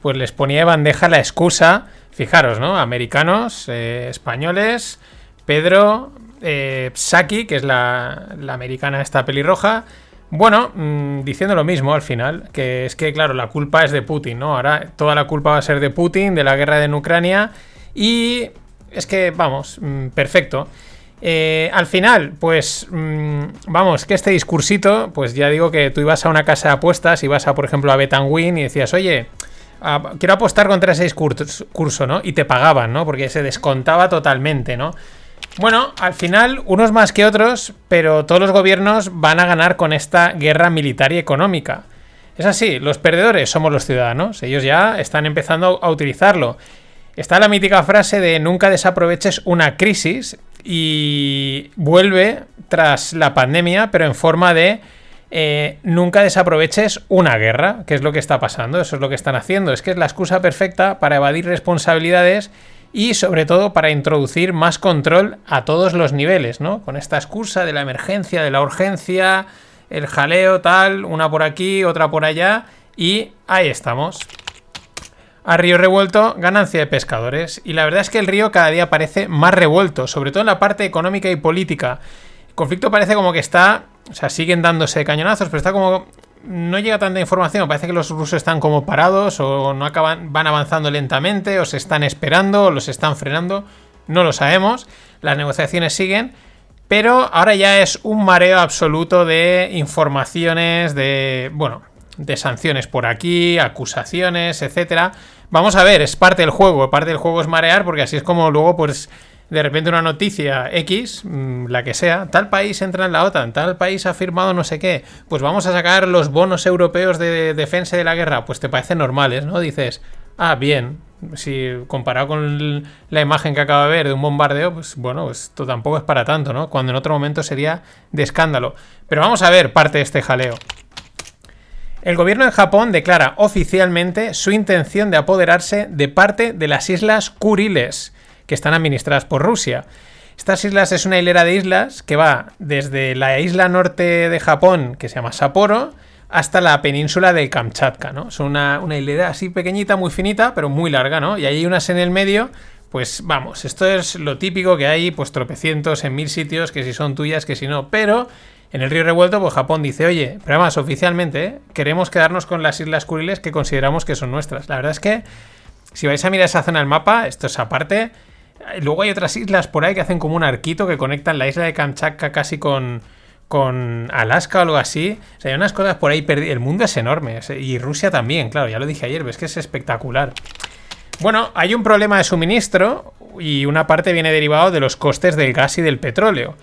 pues les ponía de bandeja la excusa, fijaros, ¿no? Americanos, eh, españoles, Pedro, eh, Saki, que es la, la americana esta pelirroja, bueno, mm, diciendo lo mismo al final, que es que, claro, la culpa es de Putin, ¿no? Ahora toda la culpa va a ser de Putin, de la guerra en Ucrania, y es que, vamos, mm, perfecto. Eh, al final, pues, mm, vamos, que este discursito, pues ya digo que tú ibas a una casa de apuestas, ibas a, por ejemplo, a Betanwin y decías, oye, quiero apostar contra ese discurso, ¿no? Y te pagaban, ¿no? Porque se descontaba totalmente, ¿no? Bueno, al final, unos más que otros, pero todos los gobiernos van a ganar con esta guerra militar y económica. Es así, los perdedores somos los ciudadanos, ellos ya están empezando a utilizarlo. Está la mítica frase de nunca desaproveches una crisis y vuelve tras la pandemia, pero en forma de eh, nunca desaproveches una guerra, que es lo que está pasando, eso es lo que están haciendo, es que es la excusa perfecta para evadir responsabilidades y sobre todo para introducir más control a todos los niveles, ¿no? Con esta excusa de la emergencia, de la urgencia, el jaleo, tal, una por aquí, otra por allá, y ahí estamos. A río revuelto, ganancia de pescadores. Y la verdad es que el río cada día parece más revuelto, sobre todo en la parte económica y política. El conflicto parece como que está, o sea, siguen dándose cañonazos, pero está como no llega tanta información. Parece que los rusos están como parados o no acaban, van avanzando lentamente o se están esperando o los están frenando. No lo sabemos. Las negociaciones siguen. Pero ahora ya es un mareo absoluto de informaciones, de, bueno, de sanciones por aquí, acusaciones, etcétera. Vamos a ver, es parte del juego. Parte del juego es marear porque así es como luego pues de repente una noticia X, mm, la que sea, tal país entra en la OTAN, tal país ha firmado no sé qué, pues vamos a sacar los bonos europeos de defensa de la guerra, pues te parecen normales, ¿no? Dices, ah, bien, si comparado con la imagen que acabo de ver de un bombardeo, pues bueno, esto tampoco es para tanto, ¿no? Cuando en otro momento sería de escándalo. Pero vamos a ver parte de este jaleo. El gobierno de Japón declara oficialmente su intención de apoderarse de parte de las islas Kuriles que están administradas por Rusia. Estas islas es una hilera de islas que va desde la isla norte de Japón, que se llama Sapporo, hasta la península de Kamchatka, ¿no? Son una, una, hilera así pequeñita, muy finita, pero muy larga, ¿no? Y hay unas en el medio, pues vamos, esto es lo típico que hay, pues tropecientos en mil sitios, que si son tuyas, que si no, pero en el río revuelto, pues Japón dice, oye, pero además oficialmente, ¿eh? queremos quedarnos con las islas Kuriles que consideramos que son nuestras. La verdad es que, si vais a mirar esa zona del mapa, esto es aparte Luego hay otras islas por ahí que hacen como un arquito que conectan la isla de Kamchatka casi con, con Alaska o algo así. O sea, hay unas cosas por ahí perdidas. El mundo es enorme. Y Rusia también, claro, ya lo dije ayer, ves que es espectacular. Bueno, hay un problema de suministro y una parte viene derivado de los costes del gas y del petróleo.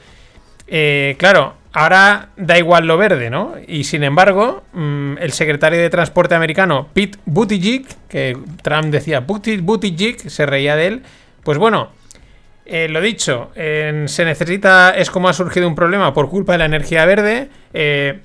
Eh, claro, ahora da igual lo verde, ¿no? Y sin embargo, mm, el secretario de Transporte americano, Pete Buttigieg, que Trump decía Buttigieg, se reía de él, pues bueno, eh, lo dicho, se necesita, es como ha surgido un problema por culpa de la energía verde. Eh,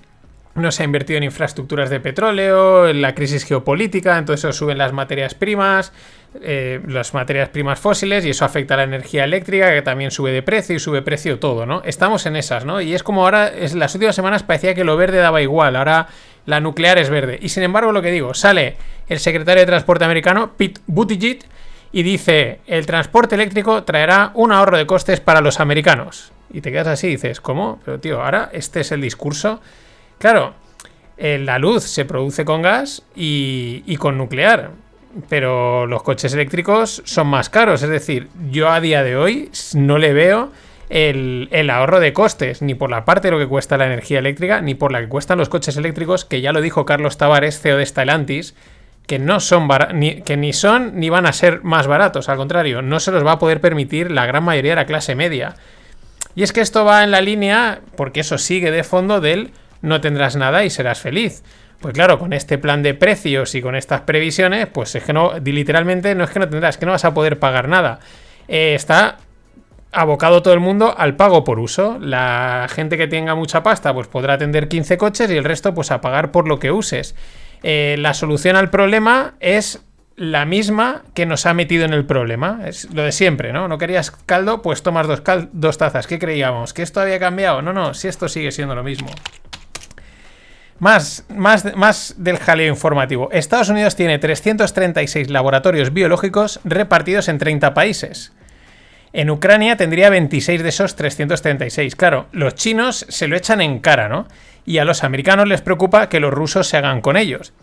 no se ha invertido en infraestructuras de petróleo, en la crisis geopolítica, entonces suben las materias primas, eh, las materias primas fósiles y eso afecta a la energía eléctrica que también sube de precio y sube precio todo, ¿no? Estamos en esas, ¿no? Y es como ahora, las últimas semanas parecía que lo verde daba igual, ahora la nuclear es verde. Y sin embargo, lo que digo, sale el secretario de Transporte americano, Pete Buttigieg, y dice, el transporte eléctrico traerá un ahorro de costes para los americanos. Y te quedas así dices, ¿cómo? Pero tío, ahora este es el discurso. Claro, eh, la luz se produce con gas y, con nuclear, pero los coches eléctricos son más caros. Es decir, yo a día de hoy no le veo el, el, ahorro de costes, ni por la parte de lo que cuesta la energía eléctrica, ni por la que cuestan los coches eléctricos, que ya lo dijo Carlos Tavares, CEO de Stellantis, que no son ni, que ni son ni van a ser más baratos, al contrario, no se los va a poder permitir la gran mayoría de la clase media. Y es que esto va en la línea, porque eso sigue de fondo del no tendrás nada y serás feliz. Pues claro, con este plan de precios y con estas previsiones, pues es que no, literalmente no es que no tendrás, es que no vas a poder pagar nada. Eh, está abocado todo el mundo al pago por uso. La gente que tenga mucha pasta, pues podrá atender 15 coches y el resto, pues a pagar por lo que uses. Eh, la solución al problema es la misma que nos ha metido en el problema. Es lo de siempre, ¿no? No querías caldo, pues tomas dos, dos tazas. ¿Qué creíamos? ¿Que esto había cambiado? No, no, si esto sigue siendo lo mismo. Más, más, más del jaleo informativo. Estados Unidos tiene 336 laboratorios biológicos repartidos en 30 países. En Ucrania tendría 26 de esos 336. Claro, los chinos se lo echan en cara, ¿no? y a los americanos les preocupa que los rusos se hagan con ellos.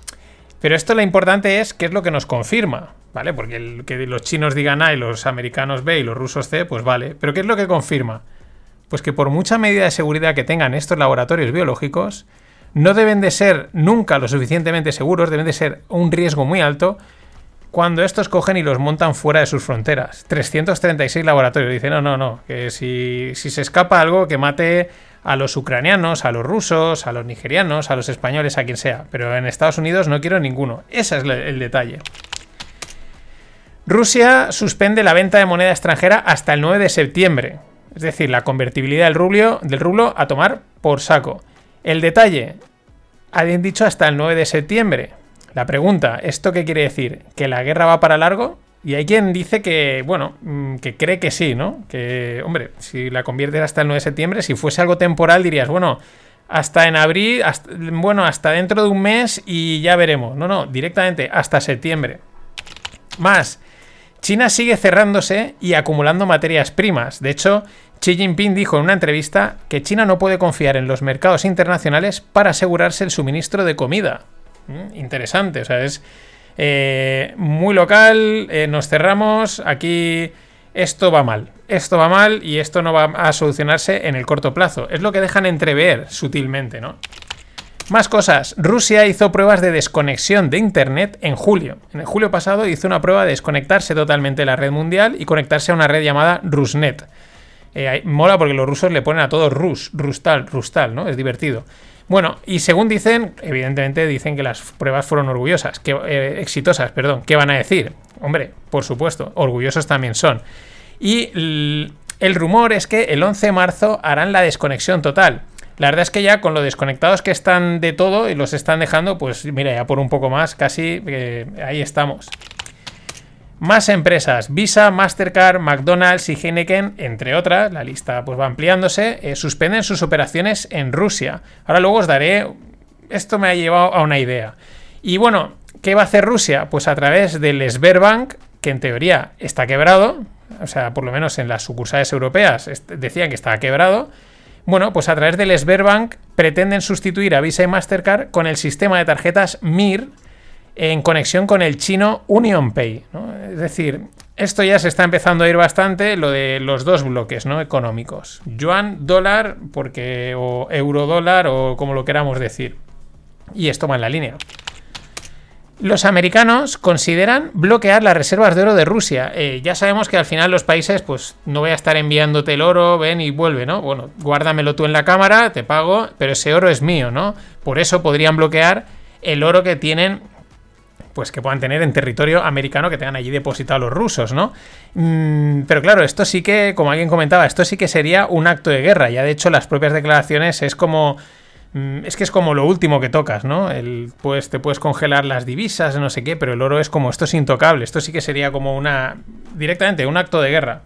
Pero esto lo importante es qué es lo que nos confirma, ¿vale? Porque que los chinos digan A y los americanos B y los rusos C, pues vale. Pero ¿qué es lo que confirma? Pues que por mucha medida de seguridad que tengan estos laboratorios biológicos, no deben de ser nunca lo suficientemente seguros, deben de ser un riesgo muy alto cuando estos cogen y los montan fuera de sus fronteras. 336 laboratorios. Dicen, no, no, no, que si, si se escapa algo, que mate a los ucranianos, a los rusos, a los nigerianos, a los españoles, a quien sea. Pero en Estados Unidos no quiero ninguno. Ese es el detalle. Rusia suspende la venta de moneda extranjera hasta el 9 de septiembre. Es decir, la convertibilidad del rublo, del rublo a tomar por saco. El detalle, habían dicho hasta el 9 de septiembre. La pregunta, ¿esto qué quiere decir? ¿Que la guerra va para largo? Y hay quien dice que, bueno, mm, que cree que sí, ¿no? Que, hombre, si la conviertes hasta el 9 de septiembre, si fuese algo temporal, dirías, bueno, hasta en abril, bueno, hasta dentro de un mes y ya veremos. No, no, directamente hasta septiembre. Más, China sigue cerrándose y acumulando materias primas. De hecho, Xi Jinping dijo en una entrevista que China no puede confiar en los mercados internacionales para asegurarse el suministro de comida. Interesante, o sea, es eh, muy local, eh, nos cerramos, aquí esto va mal, esto va mal y esto no va a solucionarse en el corto plazo. Es lo que dejan entrever sutilmente, ¿no? Más cosas. Rusia hizo pruebas de desconexión de Internet en julio. En el julio pasado hizo una prueba de desconectarse totalmente de la red mundial y conectarse a una red llamada Rusnet. Eh, mola porque los rusos le ponen a todo Rus, Rustal, Rustal, ¿no? Es divertido. Bueno, y según dicen, evidentemente dicen que las pruebas fueron orgullosas, que, eh, exitosas, perdón. ¿Qué van a decir? Hombre, por supuesto, orgullosos también son. Y el rumor es que el 11 de marzo harán la desconexión total. La verdad es que ya con lo desconectados que están de todo y los están dejando, pues mira, ya por un poco más, casi eh, ahí estamos. Más empresas, Visa, Mastercard, McDonald's y Heineken, entre otras, la lista pues va ampliándose, eh, suspenden sus operaciones en Rusia. Ahora luego os daré, esto me ha llevado a una idea. Y bueno, ¿qué va a hacer Rusia? Pues a través del Sberbank, que en teoría está quebrado, o sea, por lo menos en las sucursales europeas decían que estaba quebrado. Bueno, pues a través del Sberbank pretenden sustituir a Visa y Mastercard con el sistema de tarjetas MIR, en conexión con el chino UnionPay. ¿no? Es decir, esto ya se está empezando a ir bastante, lo de los dos bloques económicos. Yuan, dólar, porque, o euro dólar, o como lo queramos decir. Y esto va en la línea. Los americanos consideran bloquear las reservas de oro de Rusia. Eh, ya sabemos que al final los países, pues no voy a estar enviándote el oro, ven y vuelve, ¿no? Bueno, guárdamelo tú en la cámara, te pago, pero ese oro es mío, ¿no? Por eso podrían bloquear el oro que tienen pues que puedan tener en territorio americano que tengan allí depositado los rusos, ¿no? Mm, pero claro, esto sí que, como alguien comentaba, esto sí que sería un acto de guerra. Ya de hecho, las propias declaraciones es como. mm, Es que es como lo último que tocas, ¿no? El, pues te puedes congelar las divisas, no sé qué, pero el oro es como esto es intocable. Esto sí que sería como una. directamente un acto de guerra.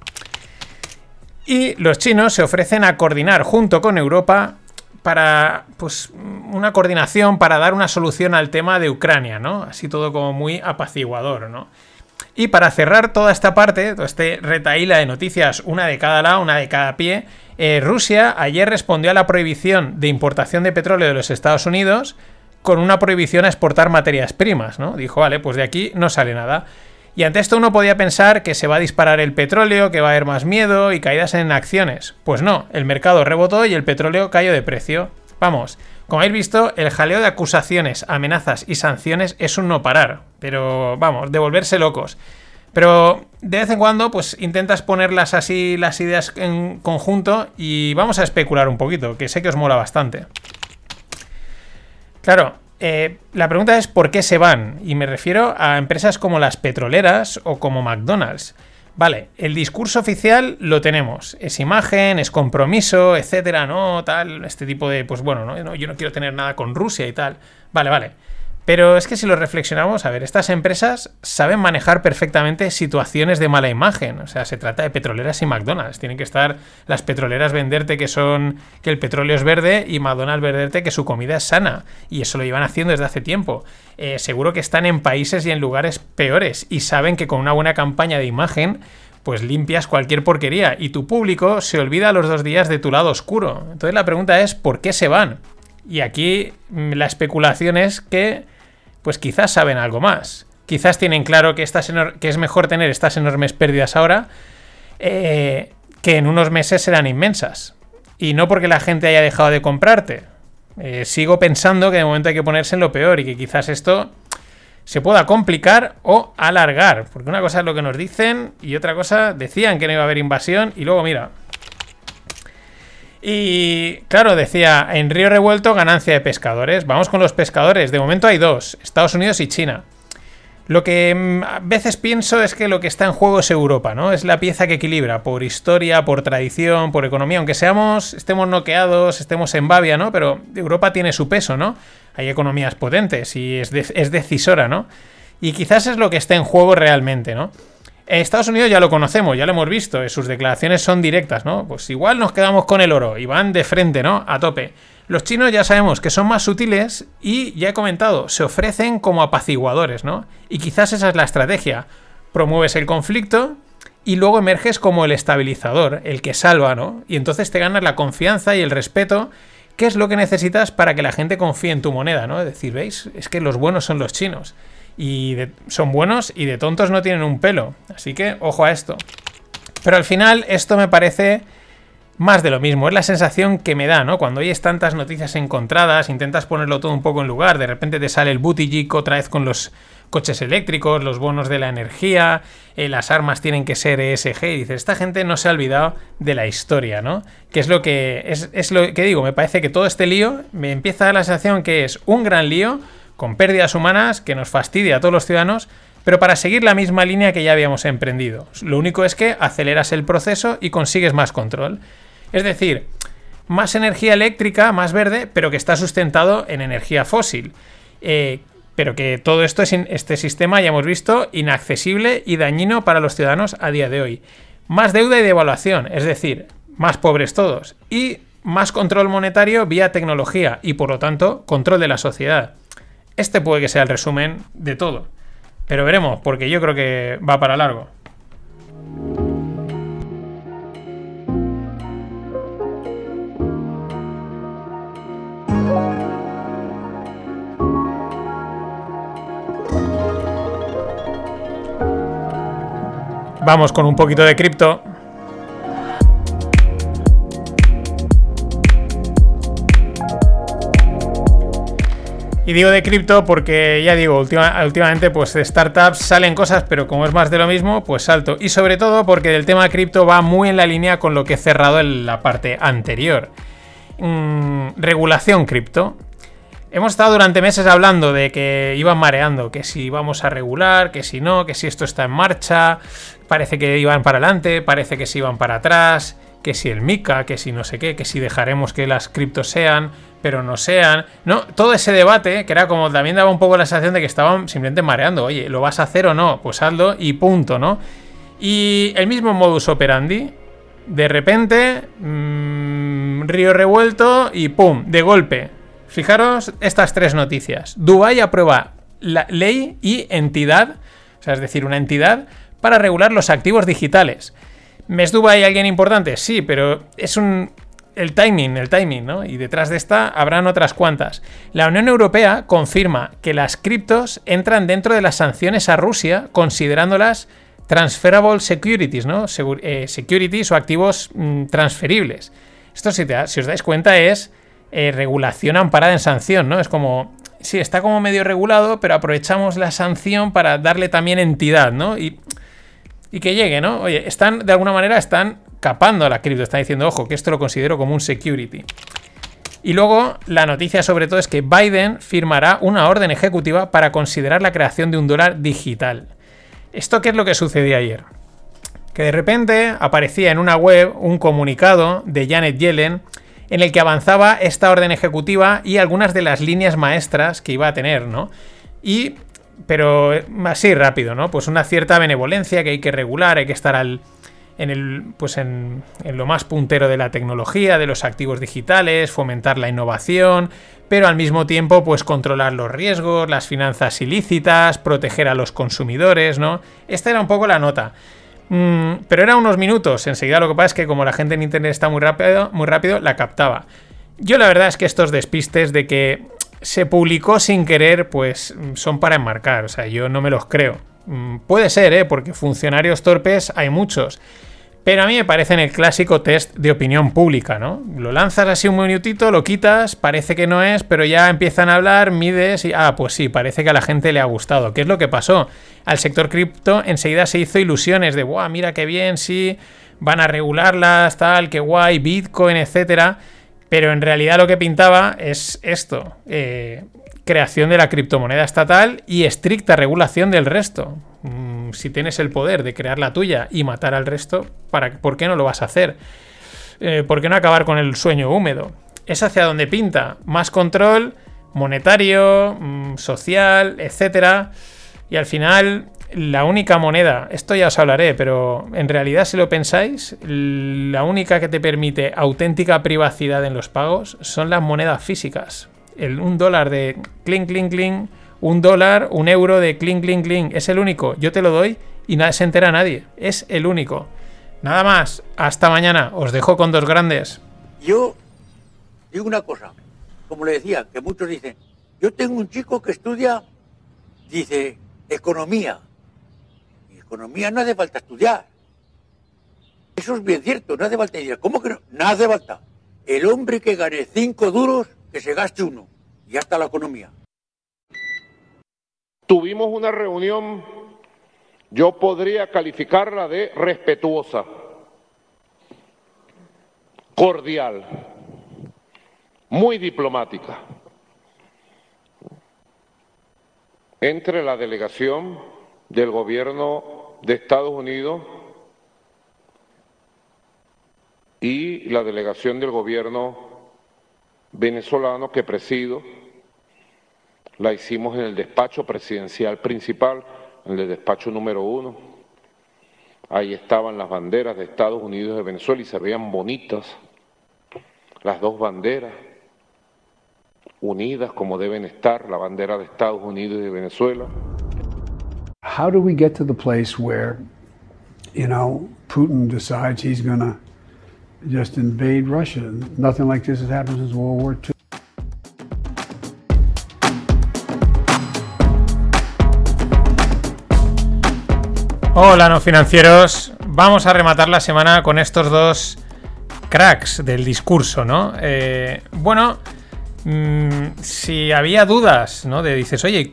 Y los chinos se ofrecen a coordinar junto con Europa para pues una coordinación para dar una solución al tema de Ucrania, ¿no? Así todo como muy apaciguador, ¿no? Y para cerrar toda esta parte, todo este retaíla de noticias, una de cada lado, una de cada pie, eh, Rusia ayer respondió a la prohibición de importación de petróleo de los Estados Unidos con una prohibición a exportar materias primas, ¿no? Dijo, vale, pues de aquí no sale nada. Y ante esto uno podía pensar que se va a disparar el petróleo, que va a haber más miedo y caídas en acciones. Pues no, el mercado rebotó y el petróleo cayó de precio. Vamos, como habéis visto, el jaleo de acusaciones, amenazas y sanciones es un no parar. Pero vamos, de volverse locos. Pero de vez en cuando, pues intentas ponerlas así las ideas en conjunto y vamos a especular un poquito, que sé que os mola bastante. Claro, eh, la pregunta es ¿por qué se van? Y me refiero a empresas como las petroleras o como McDonald's. Vale, el discurso oficial lo tenemos. Es imagen, es compromiso, etcétera, ¿no? Tal, este tipo de, pues bueno, ¿no? Yo no quiero tener nada con Rusia y tal. Vale, vale. Pero es que si lo reflexionamos, a ver, estas empresas saben manejar perfectamente situaciones de mala imagen. O sea, se trata de petroleras y McDonald's. Tienen que estar las petroleras venderte que son que el petróleo es verde y McDonald's venderte que su comida es sana. Y eso lo llevan haciendo desde hace tiempo. Eh, seguro que están en países y en lugares peores y saben que con una buena campaña de imagen pues limpias cualquier porquería y tu público se olvida a los dos días de tu lado oscuro. Entonces la pregunta es ¿por qué se van? Y aquí mm, la especulación es que pues quizás saben algo más. Quizás tienen claro que, es mejor tener estas enormes pérdidas ahora eh, que en unos meses serán inmensas. Y no porque la gente haya dejado de comprarte. Eh, sigo pensando que de momento hay que ponerse en lo peor y que quizás esto se pueda complicar o alargar. Porque una cosa es lo que nos dicen y otra cosa decían que no iba a haber invasión y luego mira. Y claro, decía, en Río Revuelto ganancia de pescadores. Vamos con los pescadores. De momento hay dos, Estados Unidos y China. Lo que mm, a veces pienso es que lo que está en juego es Europa, ¿no? Es la pieza que equilibra por historia, por tradición, por economía, aunque seamos, estemos noqueados, estemos en Babia, ¿no? Pero Europa tiene su peso, ¿no? Hay economías potentes y es decisora, ¿no? Y quizás es lo que está en juego realmente, ¿no? Estados Unidos ya lo conocemos, ya lo hemos visto, eh, sus declaraciones son directas, ¿no? Pues igual nos quedamos con el oro y van de frente, ¿no? A tope. Los chinos ya sabemos que son más sutiles y ya he comentado, se ofrecen como apaciguadores, ¿no? Y quizás esa es la estrategia. Promueves el conflicto y luego emerges como el estabilizador, el que salva, ¿no? Y entonces te ganas la confianza y el respeto, que es lo que necesitas para que la gente confíe en tu moneda, ¿no? Es decir, ¿veis? Es que los buenos son los chinos. Y son buenos y de tontos no tienen un pelo. Así que ojo a esto. Pero al final esto me parece más de lo mismo. Es la sensación que me da, ¿no? Cuando oyes tantas noticias encontradas, intentas ponerlo todo un poco en lugar, de repente te sale el Buttigieg otra vez con los coches eléctricos, los bonos de la energía, eh, las armas tienen que ser ESG, y dices, esta gente no se ha olvidado de la historia, ¿no? Que es lo que, es, es lo que digo, me parece que todo este lío me empieza a dar la sensación que es un gran lío, con pérdidas humanas, que nos fastidia a todos los ciudadanos, pero para seguir la misma línea que ya habíamos emprendido. Lo único es que aceleras el proceso y consigues más control. Es decir, más energía eléctrica, más verde, pero que está sustentado en energía fósil. Eh, pero que todo esto es este sistema, ya hemos visto, inaccesible y dañino para los ciudadanos a día de hoy. Más deuda y devaluación, es decir, más pobres todos. Y más control monetario vía tecnología y por lo tanto control de la sociedad. Este puede que sea el resumen de todo. Pero veremos, porque yo creo que va para largo. Vamos con un poquito de cripto. Y digo de cripto porque ya digo, últimamente pues de startups salen cosas, pero como es más de lo mismo, pues salto. Y sobre todo porque el tema cripto va muy en la línea con lo que he cerrado en la parte anterior. Mm, regulación cripto. Hemos estado durante meses hablando de que iban mareando, que si vamos a regular, que si no, que si esto está en marcha, parece que iban para adelante, parece que si iban para atrás, que si el MICA, que si no sé qué, que si dejaremos que las criptos sean, pero no sean. No, todo ese debate, que era como también daba un poco la sensación de que estaban simplemente mareando. Oye, ¿lo vas a hacer o no? Pues hazlo y punto, ¿no? Y el mismo modus operandi. De repente, mmm, río revuelto y ¡pum! De golpe Fijaros estas tres noticias. Dubái aprueba la ley y entidad, o sea, es decir, una entidad para regular los activos digitales. ¿Mes Dubái alguien importante? Sí, pero es un el timing, el timing, ¿no? Y detrás de esta habrán otras cuantas. La Unión Europea confirma que las criptos entran dentro de las sanciones a Rusia, considerándolas transferable securities, ¿no? Eh, securities o activos mm, transferibles. Esto, si, si os dais cuenta, es eh, regulación amparada en sanción, ¿no? Es como, sí, está como medio regulado, pero aprovechamos la sanción para darle también entidad, ¿no? Y, y que llegue, ¿no? Oye, están, de alguna manera, están capando a la cripto, están diciendo, ojo, que esto lo considero como un security. Y luego la noticia sobre todo es que Biden firmará una orden ejecutiva para considerar la creación de un dólar digital. ¿Esto qué es lo que sucedió ayer? Que de repente aparecía en una web un comunicado de Janet Yellen en el que avanzaba esta orden ejecutiva y algunas de las líneas maestras que iba a tener, ¿no? Y, pero así rápido, ¿no? Pues una cierta benevolencia que hay que regular, hay que estar al, en, el, pues en, lo más puntero de la tecnología, de los activos digitales, fomentar la innovación, pero al mismo tiempo pues controlar los riesgos, las finanzas ilícitas, proteger a los consumidores, ¿no? Esta era un poco la nota. Mm, pero era unos minutos. Enseguida lo que pasa es que como la gente en internet está muy rápido, muy rápido, la captaba. Yo la verdad es que estos despistes de que se publicó sin querer, pues son para enmarcar. O sea, yo no me los creo. Mm, puede ser, ¿eh? Porque funcionarios torpes hay muchos. Pero a mí me parece en el clásico test de opinión pública, ¿no? Lo lanzas así un minutito, lo quitas, parece que no es, pero ya empiezan a hablar, mides y, ah, pues sí, parece que a la gente le ha gustado. ¿Qué es lo que pasó? Al sector cripto enseguida se hizo ilusiones de, guau, mira qué bien, sí, van a regularlas, tal, qué guay, Bitcoin, etcétera. Pero en realidad lo que pintaba es esto. Eh, creación de la criptomoneda estatal y estricta regulación del resto. Mm, si tienes el poder de crear la tuya y matar al resto, ¿para, ¿por qué no lo vas a hacer? Eh, ¿Por qué no acabar con el sueño húmedo? Es hacia donde pinta. Más control monetario, mm, social, etcétera. Y al final, la única moneda, esto ya os hablaré, pero en realidad, si lo pensáis, la única que te permite auténtica privacidad en los pagos son las monedas físicas el, un dólar de clink, clink, clink, un dólar, un euro de clink, clink, clink. Es el único. Yo te lo doy y nada se entera nadie. Es el único. Nada más. Hasta mañana. Os dejo con dos grandes. Yo digo una cosa. Como le decía, que muchos dicen, yo tengo un chico que estudia, dice, economía. Economía no hace falta estudiar. Eso es bien cierto, no hace falta estudiar. ¿Cómo que no? No hace falta. El hombre que gane cinco duros que se gaste uno y hasta la economía. Tuvimos una reunión, yo podría calificarla de respetuosa, cordial, muy diplomática, entre la delegación del gobierno de Estados Unidos y la delegación del gobierno venezolano que presido. La hicimos en el despacho presidencial principal, en el despacho número uno. Ahí estaban las banderas de Estados Unidos y de Venezuela y se veían bonitas las dos banderas unidas como deben estar, la bandera de Estados Unidos y de Venezuela. How do we get to the place where, you know, Putin decides he's going to just invade Russia. Nothing like this has happened since World War II. Hola, no financieros. Vamos a rematar la semana con estos dos cracks del discurso, ¿no? Eh, bueno, mm, si había dudas, ¿no? De dices, oye,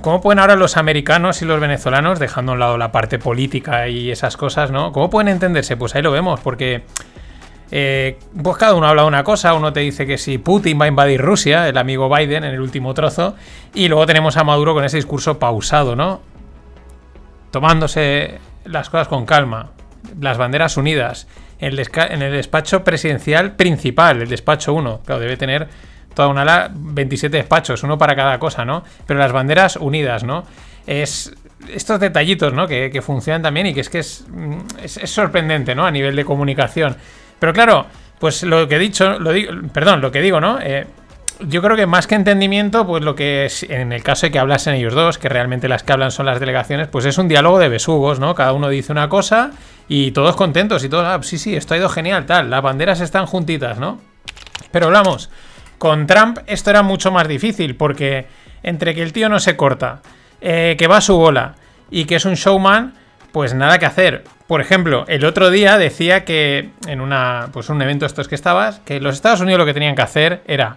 ¿cómo pueden ahora los americanos y los venezolanos, dejando a un lado la parte política y esas cosas, ¿no? ¿Cómo pueden entenderse? Pues ahí lo vemos, porque eh, pues cada uno habla una cosa, uno te dice que si Putin va a invadir Rusia, el amigo Biden en el último trozo, y luego tenemos a Maduro con ese discurso pausado, ¿no? Tomándose las cosas con calma, las banderas unidas, en el, despacho presidencial principal, el despacho 1, claro, debe tener toda una ala, 27 despachos, uno para cada cosa, ¿no? Pero las banderas unidas, ¿no? Es estos detallitos, ¿no? Que, funcionan también y que es que es, es, es sorprendente, ¿no? A nivel de comunicación. Pero claro, pues lo que he dicho, lo digo, perdón, lo que digo, ¿no? Eh, yo creo que más que entendimiento, pues lo que es, en el caso de que hablasen ellos dos, que realmente las que hablan son las delegaciones, pues es un diálogo de besugos, ¿no? Cada uno dice una cosa y todos contentos y todos, ah, sí, sí, esto ha ido genial, tal, las banderas están juntitas, ¿no? Pero hablamos, con Trump esto era mucho más difícil, porque entre que el tío no se corta, eh, que va a su bola y que es un showman, pues nada que hacer. Por ejemplo, el otro día decía que en una, pues un evento estos que estabas, que los Estados Unidos lo que tenían que hacer era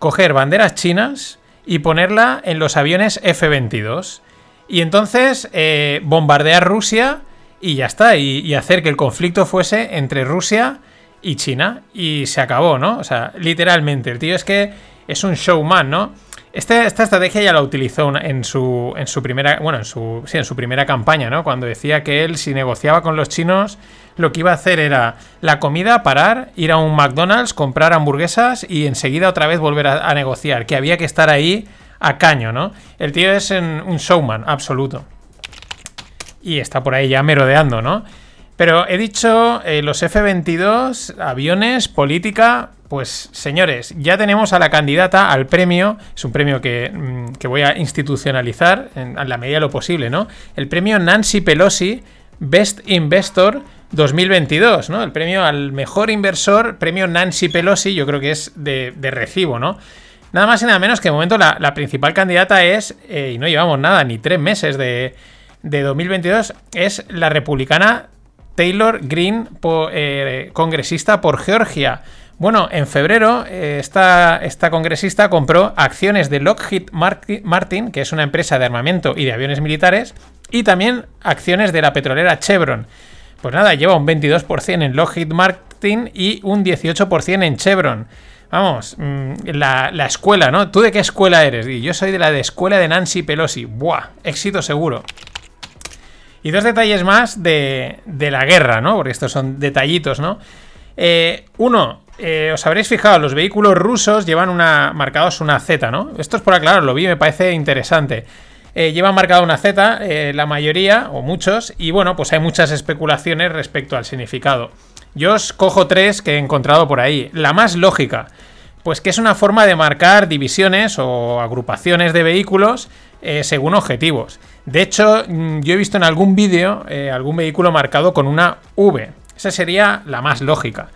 coger banderas chinas y ponerla en los aviones F-22. Y entonces eh, bombardear Rusia y ya está. y, hacer que el conflicto fuese entre Rusia y China. Y se acabó, ¿no? O sea, literalmente. El tío es que es un showman, ¿no? Esta, estrategia ya la utilizó en su, en su primera, bueno, en su, sí, en su primera campaña, ¿no? Cuando decía que él, si negociaba con los chinos, lo que iba a hacer era la comida, parar, ir a un McDonald's, comprar hamburguesas y enseguida otra vez volver a, negociar, que había que estar ahí a caño, ¿no? El tío es un showman absoluto. Y está por ahí ya merodeando, ¿no? Pero he dicho eh, los F-22, aviones, política, pues señores, ya tenemos a la candidata al premio, es un premio que, mm, voy a institucionalizar en, la medida de lo posible, ¿no? El premio Nancy Pelosi Best Investor 2022, ¿no? El premio al mejor inversor, premio Nancy Pelosi, yo creo que es de, recibo, ¿no? Nada más y nada menos que de momento la, principal candidata es, eh, y no llevamos nada, ni tres meses de, de 2022, es la republicana Taylor Green, eh, congresista por Georgia. Bueno, en febrero eh, esta, congresista compró acciones de Lockheed Martin, que es una empresa de armamento y de aviones militares, y también acciones de la petrolera Chevron. Pues nada, lleva un 22% en Lockheed Martin y un 18% en Chevron. Vamos, mm, la, escuela, ¿no? ¿Tú de qué escuela eres? Y yo soy de la de escuela de Nancy Pelosi. ¡Buah! Éxito seguro. Y dos detalles más de, de la guerra, ¿no? Porque estos son detallitos, ¿no? Eh, uno, eh, os habréis fijado, los vehículos rusos llevan una marcados una Z, ¿no? Esto es por aclarar, lo vi, me parece interesante. Eh, llevan marcada una Z, la mayoría, o muchos, y bueno, pues hay muchas especulaciones respecto al significado. Yo os cojo tres que he encontrado por ahí. La más lógica, pues que es una forma de marcar divisiones o agrupaciones de vehículos según objetivos. De hecho, mm, yo he visto en algún vídeo algún vehículo marcado con una V. Esa sería la más lógica.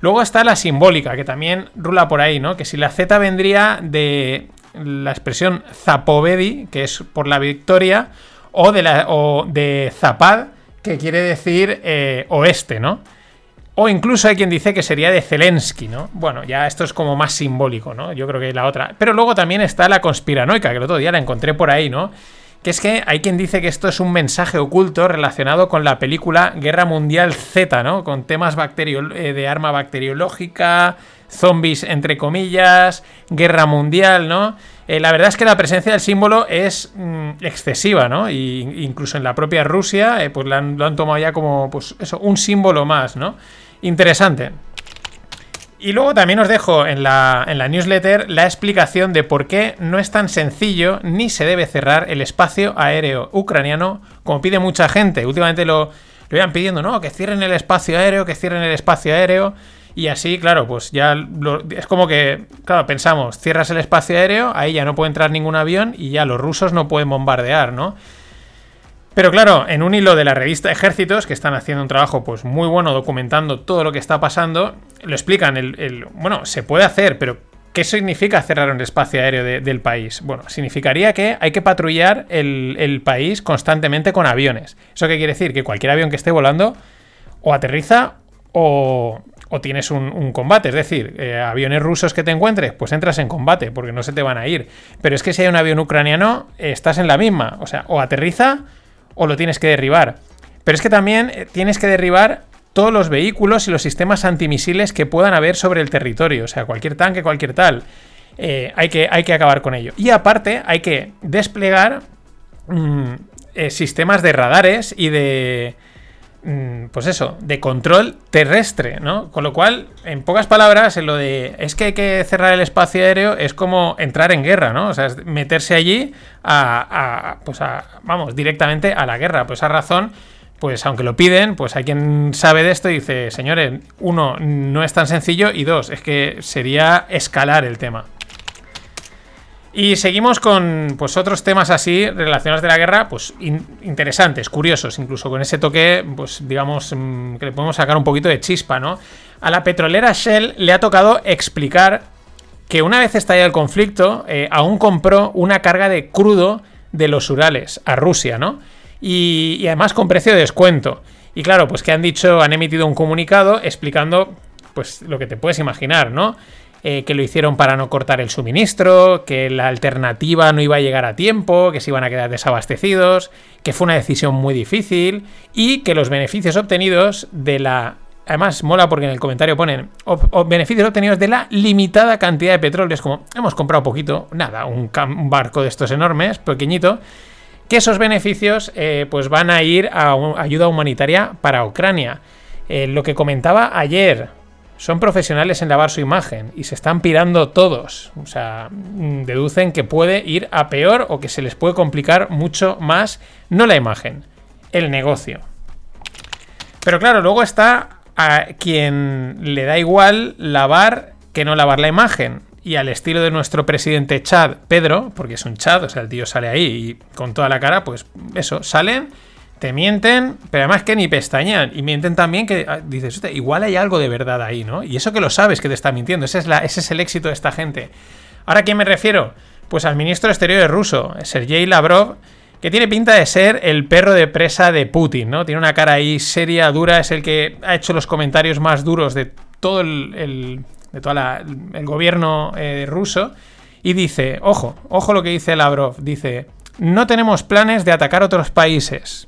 Luego está la simbólica, que también rula por ahí, ¿no? Que si la Z vendría de la expresión Zapovedi, que es por la victoria, o de, la, o de Zapad, que quiere decir eh, oeste, ¿no? O incluso hay quien dice que sería de Zelensky, ¿no? Bueno, ya esto es como más simbólico, ¿no? Yo creo que la otra. Pero luego también está la conspiranoica, que el otro día la encontré por ahí, ¿no? Que es que hay quien dice que esto es un mensaje oculto relacionado con la película Guerra Mundial Z, ¿no? Con temas eh, de arma bacteriológica, zombies entre comillas, guerra mundial, ¿no? Eh, la verdad es que la presencia del símbolo es mm, excesiva, ¿no? Y, incluso en la propia Rusia, eh, pues lo han, lo han, tomado ya como, pues eso, un símbolo más, ¿no? Interesante. Y luego también os dejo en la, newsletter la explicación de por qué no es tan sencillo ni se debe cerrar el espacio aéreo ucraniano como pide mucha gente. Últimamente lo, lo iban pidiendo, ¿no? Que cierren el espacio aéreo, que cierren el espacio aéreo. Y así, claro, pues ya es como que, claro, pensamos, cierras el espacio aéreo, ahí ya no puede entrar ningún avión y ya los rusos no pueden bombardear, ¿no? Pero claro, en un hilo de la revista Ejércitos, que están haciendo un trabajo pues muy bueno documentando todo lo que está pasando, lo explican. El, bueno, se puede hacer, pero ¿Qué significa cerrar un espacio aéreo de- del país? Bueno, significaría que hay que patrullar el, país constantemente con aviones. ¿Eso qué quiere decir? Que cualquier avión que esté volando o aterriza o, tienes un, combate. Es decir, eh, aviones rusos que te encuentres, pues entras en combate porque no se te van a ir. Pero es que si hay un avión ucraniano, estás en la misma. O sea, o aterriza o lo tienes que derribar. Pero es que también eh, tienes que derribar todos los vehículos y los sistemas antimisiles que puedan haber sobre el territorio. O sea, cualquier tanque, cualquier tal. Eh, hay, que, hay que acabar con ello. Y aparte, hay que desplegar mm, eh, sistemas de radares y de. Mm, Pues eso, de control terrestre, ¿no? Con lo cual, en pocas palabras, en lo de es que hay que cerrar el espacio aéreo es como entrar en guerra, ¿no? O sea, es meterse allí a, pues a, vamos, directamente a la guerra. Pues esa razón, pues aunque lo piden, pues hay quien sabe de esto y dice, señores, uno, no es tan sencillo y dos, es que sería escalar el tema. Y seguimos con pues otros temas así relacionados de la guerra, pues in- interesantes, curiosos, incluso con ese toque, pues digamos, mm, que le podemos sacar un poquito de chispa, ¿no? A la petrolera Shell le ha tocado explicar que una vez estallado el conflicto, eh, aún compró una carga de crudo de los Urales a Rusia, ¿no? Y, y además con precio de descuento. Y claro, pues que han dicho, han emitido un comunicado explicando, pues lo que te puedes imaginar, ¿no? Eh, que lo hicieron para no cortar el suministro, que la alternativa no iba a llegar a tiempo, que se iban a quedar desabastecidos, que fue una decisión muy difícil y que los beneficios obtenidos de la... Además, mola porque en el comentario ponen "Ob- beneficios obtenidos de la limitada cantidad de petróleo. Es como, hemos comprado poquito, nada, un, barco de estos enormes, pequeñito, que esos beneficios eh, pues van a ir a ayuda humanitaria para Ucrania. Eh, lo que comentaba ayer, son profesionales en lavar su imagen y se están pirando todos. O sea, mm, deducen que puede ir a peor o que se les puede complicar mucho más, no la imagen, el negocio. Pero claro, luego está a quien le da igual lavar que no lavar la imagen. Y al estilo de nuestro presidente Chad, Pedro, porque es un Chad, o sea, el tío sale ahí y con toda la cara, pues eso, salen, te mienten, pero además que ni pestañean. Y mienten también que ah, dices, "Hostia, igual hay algo de verdad ahí, ¿no? Y eso que lo sabes que te está mintiendo, ese es, el éxito de esta gente. Ahora, ¿a quién me refiero? Pues al ministro de Exteriores ruso, Sergei Lavrov, que tiene pinta de ser el perro de presa de Putin, ¿no? Tiene una cara ahí seria, dura, es el que ha hecho los comentarios más duros de todo el, de toda la- el gobierno eh, ruso y dice, ojo, ojo lo que dice Lavrov, dice, no tenemos planes de atacar otros países.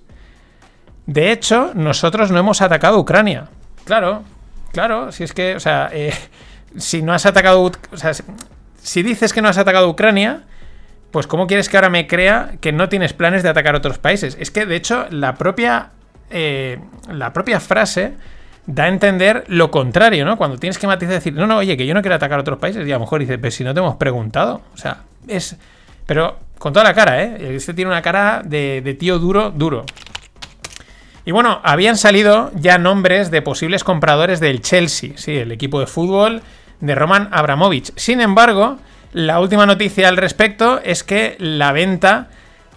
De hecho, nosotros no hemos atacado Ucrania. Claro, claro, si es que, o sea, eh, si no has atacado, o sea, si- dices que no has atacado Ucrania, pues ¿cómo quieres que ahora me crea que no tienes planes de atacar otros países? Es que, de hecho, la propia, eh, la propia frase da a entender lo contrario, ¿no? Cuando tienes que matizar y decir, no, no, oye, que yo no quiero atacar otros países, y a lo mejor dice, pero si no te hemos preguntado. O sea, es... Pero con toda la cara, ¿eh? Este tiene una cara de, de tío duro, duro. Y bueno, habían salido ya nombres de posibles compradores del Chelsea, sí, el equipo de fútbol de Roman Abramovich. Sin embargo, la última noticia al respecto es que la venta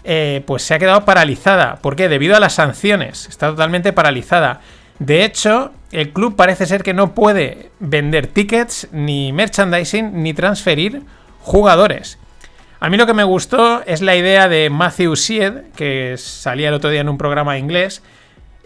eh, pues se ha quedado paralizada. ¿Por qué? Debido a las sanciones. Está totalmente paralizada. De hecho, el club parece ser que no puede vender tickets, ni merchandising, ni transferir jugadores. A mí lo que me gustó es la idea de Matthew Syed, que salía el otro día en un programa inglés,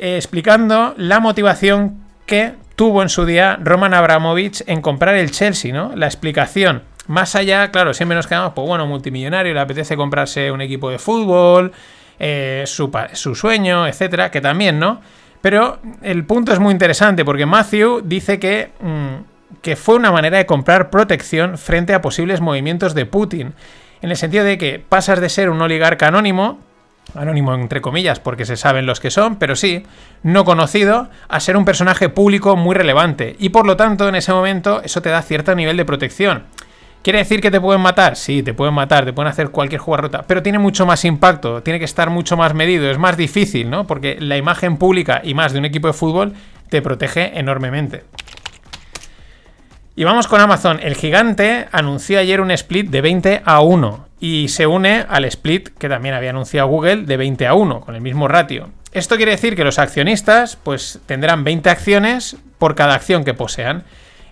eh, explicando la motivación que tuvo en su día Roman Abramovich en comprar el Chelsea, ¿no? La explicación. Más allá, claro, siempre nos quedamos, pues bueno, multimillonario, le apetece comprarse un equipo de fútbol, eh, su, sueño, etcétera, que también, ¿no? Pero el punto es muy interesante porque Matthew dice que, mm, que fue una manera de comprar protección frente a posibles movimientos de Putin. En el sentido de que pasas de ser un oligarca anónimo, anónimo entre comillas porque se saben los que son, pero sí, no conocido, a ser un personaje público muy relevante. Y por lo tanto, en ese momento, eso te da cierto nivel de protección. ¿Quiere decir que te pueden matar? Sí, te pueden matar, te pueden hacer cualquier jugarrota, pero tiene mucho más impacto, tiene que estar mucho más medido, es más difícil, ¿no? Porque la imagen pública y más de un equipo de fútbol te protege enormemente. Y vamos con Amazon. El gigante anunció ayer un split de 20 a 1 y se une al split que también había anunciado Google de 20 a 1, con el mismo ratio. Esto quiere decir que los accionistas pues tendrán 20 acciones por cada acción que posean.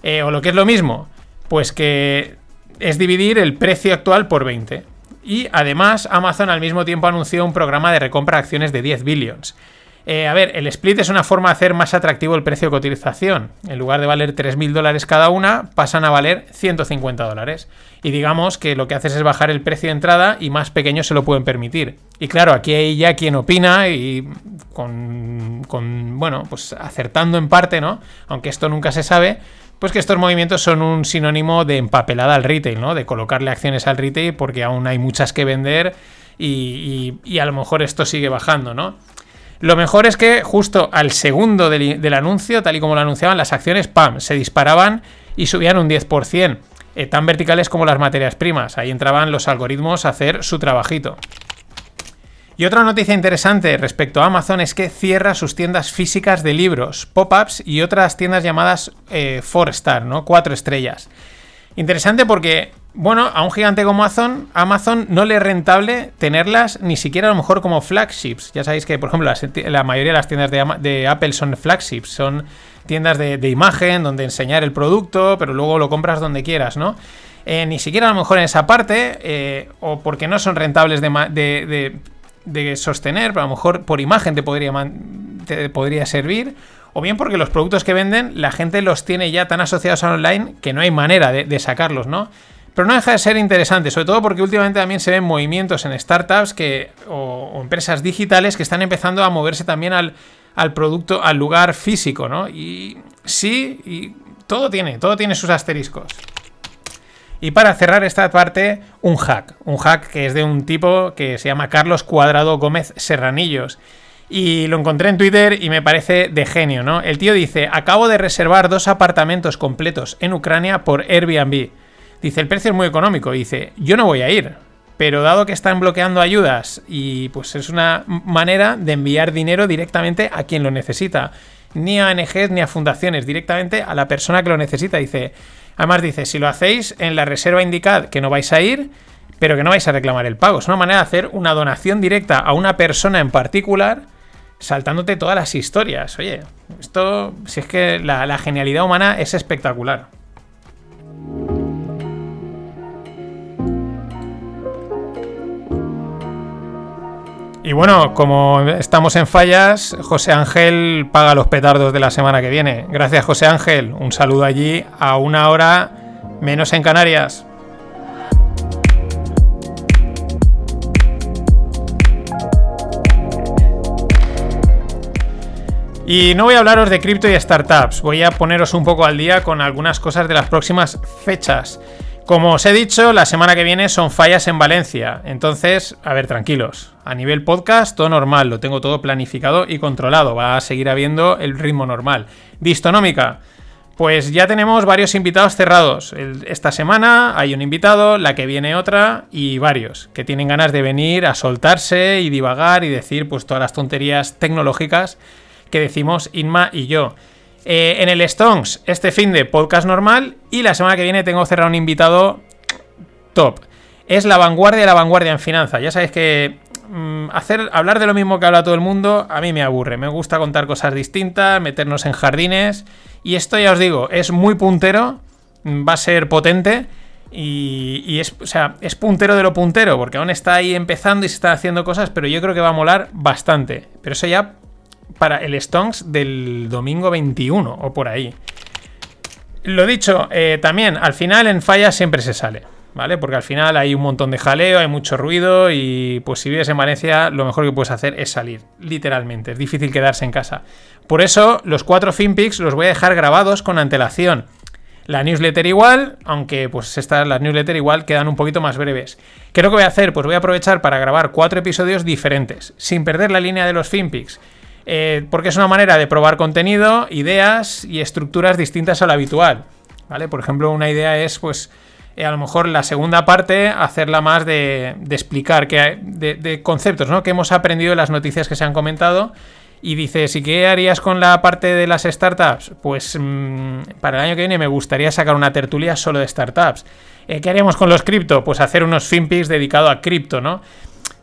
Eh, o lo que es lo mismo, pues que es dividir el precio actual por 20. Y además Amazon al mismo tiempo anunció un programa de recompra de acciones de 10 billions. Eh, a ver, el split es una forma de hacer más atractivo el precio de cotización. En lugar de valer 3.000 dólares cada una, pasan a valer 150 dólares. Y digamos que lo que haces es bajar el precio de entrada y más pequeños se lo pueden permitir. Y claro, aquí hay ya quien opina y con, con, bueno, pues acertando en parte, ¿no? Aunque esto nunca se sabe, pues que estos movimientos son un sinónimo de empapelada al retail, ¿no? De colocarle acciones al retail porque aún hay muchas que vender y, a lo mejor esto sigue bajando, ¿no? Lo mejor es que justo al segundo del, anuncio, tal y como lo anunciaban, las acciones PAM se disparaban y subían un 10%, eh, tan verticales como las materias primas. Ahí entraban los algoritmos a hacer su trabajito. Y otra noticia interesante respecto a Amazon es que cierra sus tiendas físicas de libros, pop-ups y otras tiendas llamadas eh, Four Star, ¿no? Cuatro estrellas. Interesante porque bueno, a un gigante como Amazon, Amazon no le es rentable tenerlas ni siquiera a lo mejor como flagships. Ya sabéis que, por ejemplo, la mayoría de las tiendas de, Apple son flagships, son tiendas de, de, donde enseñar el producto, pero luego lo compras donde quieras, ¿no? Eh, ni siquiera a lo mejor en esa parte, eh, o porque no son rentables de, de, sostener, pero a lo mejor por imagen te podría, te podría servir, o bien porque los productos que venden la gente los tiene ya tan asociados a online que no hay manera de, sacarlos, ¿no? Pero no deja de ser interesante, sobre todo porque últimamente también se ven movimientos en startups que, o, empresas digitales que están empezando a moverse también al, producto, al lugar físico, ¿no? Y sí, y todo tiene, todo tiene sus asteriscos. Y para cerrar esta parte, un hack. Un hack que es de un tipo que se llama Carlos Cuadrado Gómez Serranillos. Y lo encontré en Twitter y me parece de genio, ¿no? El tío dice, acabo de reservar dos apartamentos completos en Ucrania por Airbnb. Dice, el precio es muy económico. Dice, yo no voy a ir. Pero dado que están bloqueando ayudas y pues es una manera de enviar dinero directamente a quien lo necesita. Ni a ONGs ni a fundaciones, directamente a la persona que lo necesita. Dice, además dice, si lo hacéis en la reserva indicad que no vais a ir, pero que no vais a reclamar el pago. Es una manera de hacer una donación directa a una persona en particular saltándote todas las historias. Oye, esto, si es que la, la genialidad humana es espectacular. Y bueno, como estamos en fallas, José Ángel paga los petardos de la semana que viene. Gracias, José Ángel. Un saludo allí a una hora menos en Canarias. Y no voy a hablaros de cripto y startups, voy a poneros un poco al día con algunas cosas de las próximas fechas. Como os he dicho, la semana que viene son fallas en Valencia. Entonces, a ver, tranquilos. A nivel podcast, todo normal, lo tengo todo planificado y controlado. Va a seguir habiendo el ritmo normal. Distonómica. Pues ya tenemos varios invitados cerrados. esta semana hay un invitado, la que viene otra y varios que tienen ganas de venir a soltarse y divagar y decir pues todas las tonterías tecnológicas que decimos Inma y yo. Eh, en el Stones, este fin de podcast normal y la semana que viene tengo cerrado un invitado top. Es la vanguardia de la vanguardia en finanzas. Ya sabéis que mm, hacer, hablar de lo mismo que habla todo el mundo a mí me aburre. Me gusta contar cosas distintas, meternos en jardines. Y esto ya os digo, es muy puntero, mm, va a ser potente. Y, es, o sea, es puntero de lo puntero, porque aún está ahí empezando y se está haciendo cosas, pero yo creo que va a molar bastante. Pero eso ya para el Stonks del domingo 21 o por ahí. Lo dicho, eh, también al final en falla siempre se sale, ¿vale? Porque al final hay un montón de jaleo, hay mucho ruido y pues si vives en Valencia lo mejor que puedes hacer es salir, literalmente, es difícil quedarse en casa. Por eso los cuatro FinPix los voy a dejar grabados con antelación. La newsletter igual, aunque pues estas, las newsletter igual quedan un poquito más breves. ¿Qué es lo que voy a hacer? Pues voy a aprovechar para grabar cuatro episodios diferentes, sin perder la línea de los FinPix. Eh, porque es una manera de probar contenido, ideas y estructuras distintas a lo habitual. ¿Vale? Por ejemplo, una idea es, pues, eh, a lo mejor la segunda parte, hacerla más de, explicar que, de, conceptos ¿no? que hemos aprendido de las noticias que se han comentado. Y dices, ¿y qué harías con la parte de las startups? Pues mm, para el año que viene me gustaría sacar una tertulia solo de startups. Eh, ¿Qué haríamos con los cripto? Pues hacer unos finpics dedicados a cripto, ¿no?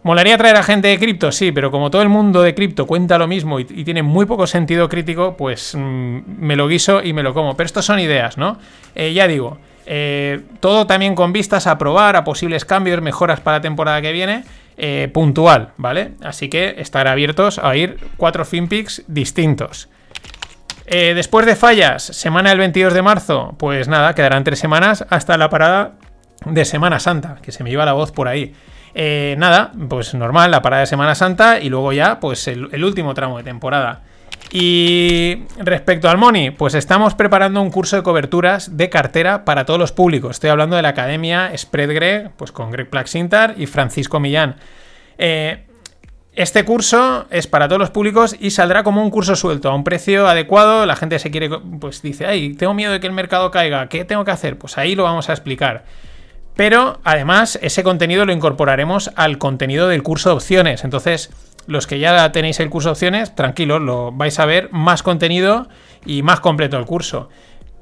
¿Molaría traer a gente de cripto? Sí, pero como todo el mundo de cripto cuenta lo mismo y, tiene muy poco sentido crítico, pues mm, me lo guiso y me lo como. Pero estos son ideas, ¿no? Eh, ya digo, eh, todo también con vistas a probar, a posibles cambios, mejoras para la temporada que viene, eh, puntual, ¿vale? Así que estar abiertos a ir cuatro FinPix distintos. Después de fallas, semana del 22 de marzo, pues nada, quedarán tres semanas hasta la parada de Semana Santa, que se me iba la voz por ahí. Eh, nada, pues normal, la parada de Semana Santa y luego ya, pues el, último tramo de temporada. Y respecto al Money, pues estamos preparando un curso de coberturas de cartera para todos los públicos. Estoy hablando de la academia Spread Greg, pues con Greg Plaxintar y Francisco Millán. Eh, este curso es para todos los públicos y saldrá como un curso suelto, a un precio adecuado. La gente se quiere, pues dice, ay, tengo miedo de que el mercado caiga, ¿qué tengo que hacer? Pues ahí lo vamos a explicar. Pero además, ese contenido lo incorporaremos al contenido del curso de opciones. Entonces, los que ya tenéis el curso de opciones, tranquilos, lo vais a ver más contenido y más completo el curso.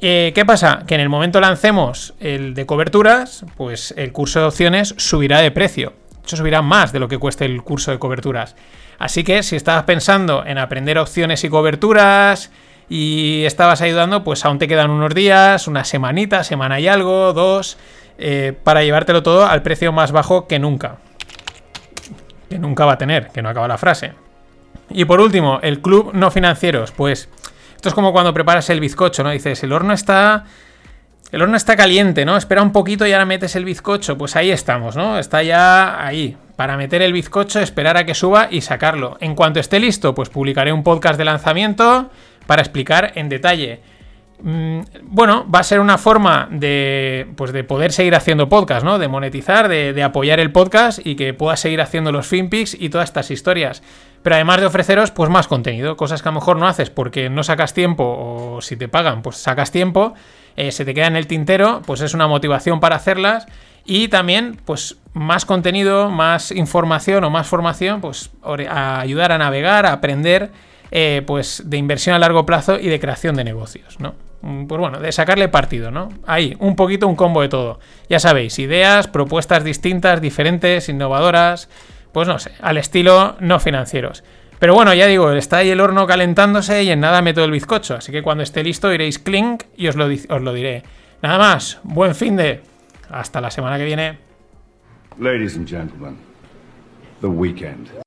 Eh, ¿Qué pasa? Que en el momento lancemos el de coberturas, pues el curso de opciones subirá de precio. De hecho, subirá más de lo que cueste el curso de coberturas. Así que si estabas pensando en aprender opciones y coberturas y estabas ayudando, pues aún te quedan unos días, una semanita, semana y algo, dos, eh, para llevártelo todo al precio más bajo que nunca. Que nunca va a tener, que no acaba la frase. Y por último, el club no financieros. Pues esto es como cuando preparas el bizcocho, ¿no? Dices, el horno está el horno está caliente, ¿no? Espera un poquito y ahora metes el bizcocho. Pues ahí estamos, ¿no? Está ya ahí. Para meter el bizcocho, esperar a que suba y sacarlo. En cuanto esté listo, pues publicaré un podcast de lanzamiento para explicar en detalle. Mm, bueno, va a ser una forma de, pues de poder seguir haciendo podcast, ¿no? De monetizar, de, apoyar el podcast y que pueda seguir haciendo los FinPix y todas estas historias. Pero además de ofreceros, pues más contenido, cosas que a lo mejor no haces porque no sacas tiempo o si te pagan, pues sacas tiempo eh, se te queda en el tintero, pues es una motivación para hacerlas. Y también, pues, más contenido, más información o más formación, pues, a ayudar a navegar, a aprender, eh, pues, de inversión a largo plazo y de creación de negocios, ¿no? Mm, Pues bueno, de sacarle partido, ¿no? Ahí, un poquito un combo de todo. Ya sabéis, ideas, propuestas distintas, diferentes, innovadoras, pues no sé, al estilo no financieros. Pero bueno, ya digo, está ahí el horno calentándose y en nada meto el bizcocho. Así que cuando esté listo iréis clink y os lo, os lo diré. Nada más, buen fin de... Hasta la semana que viene. Ladies and gentlemen, the weekend.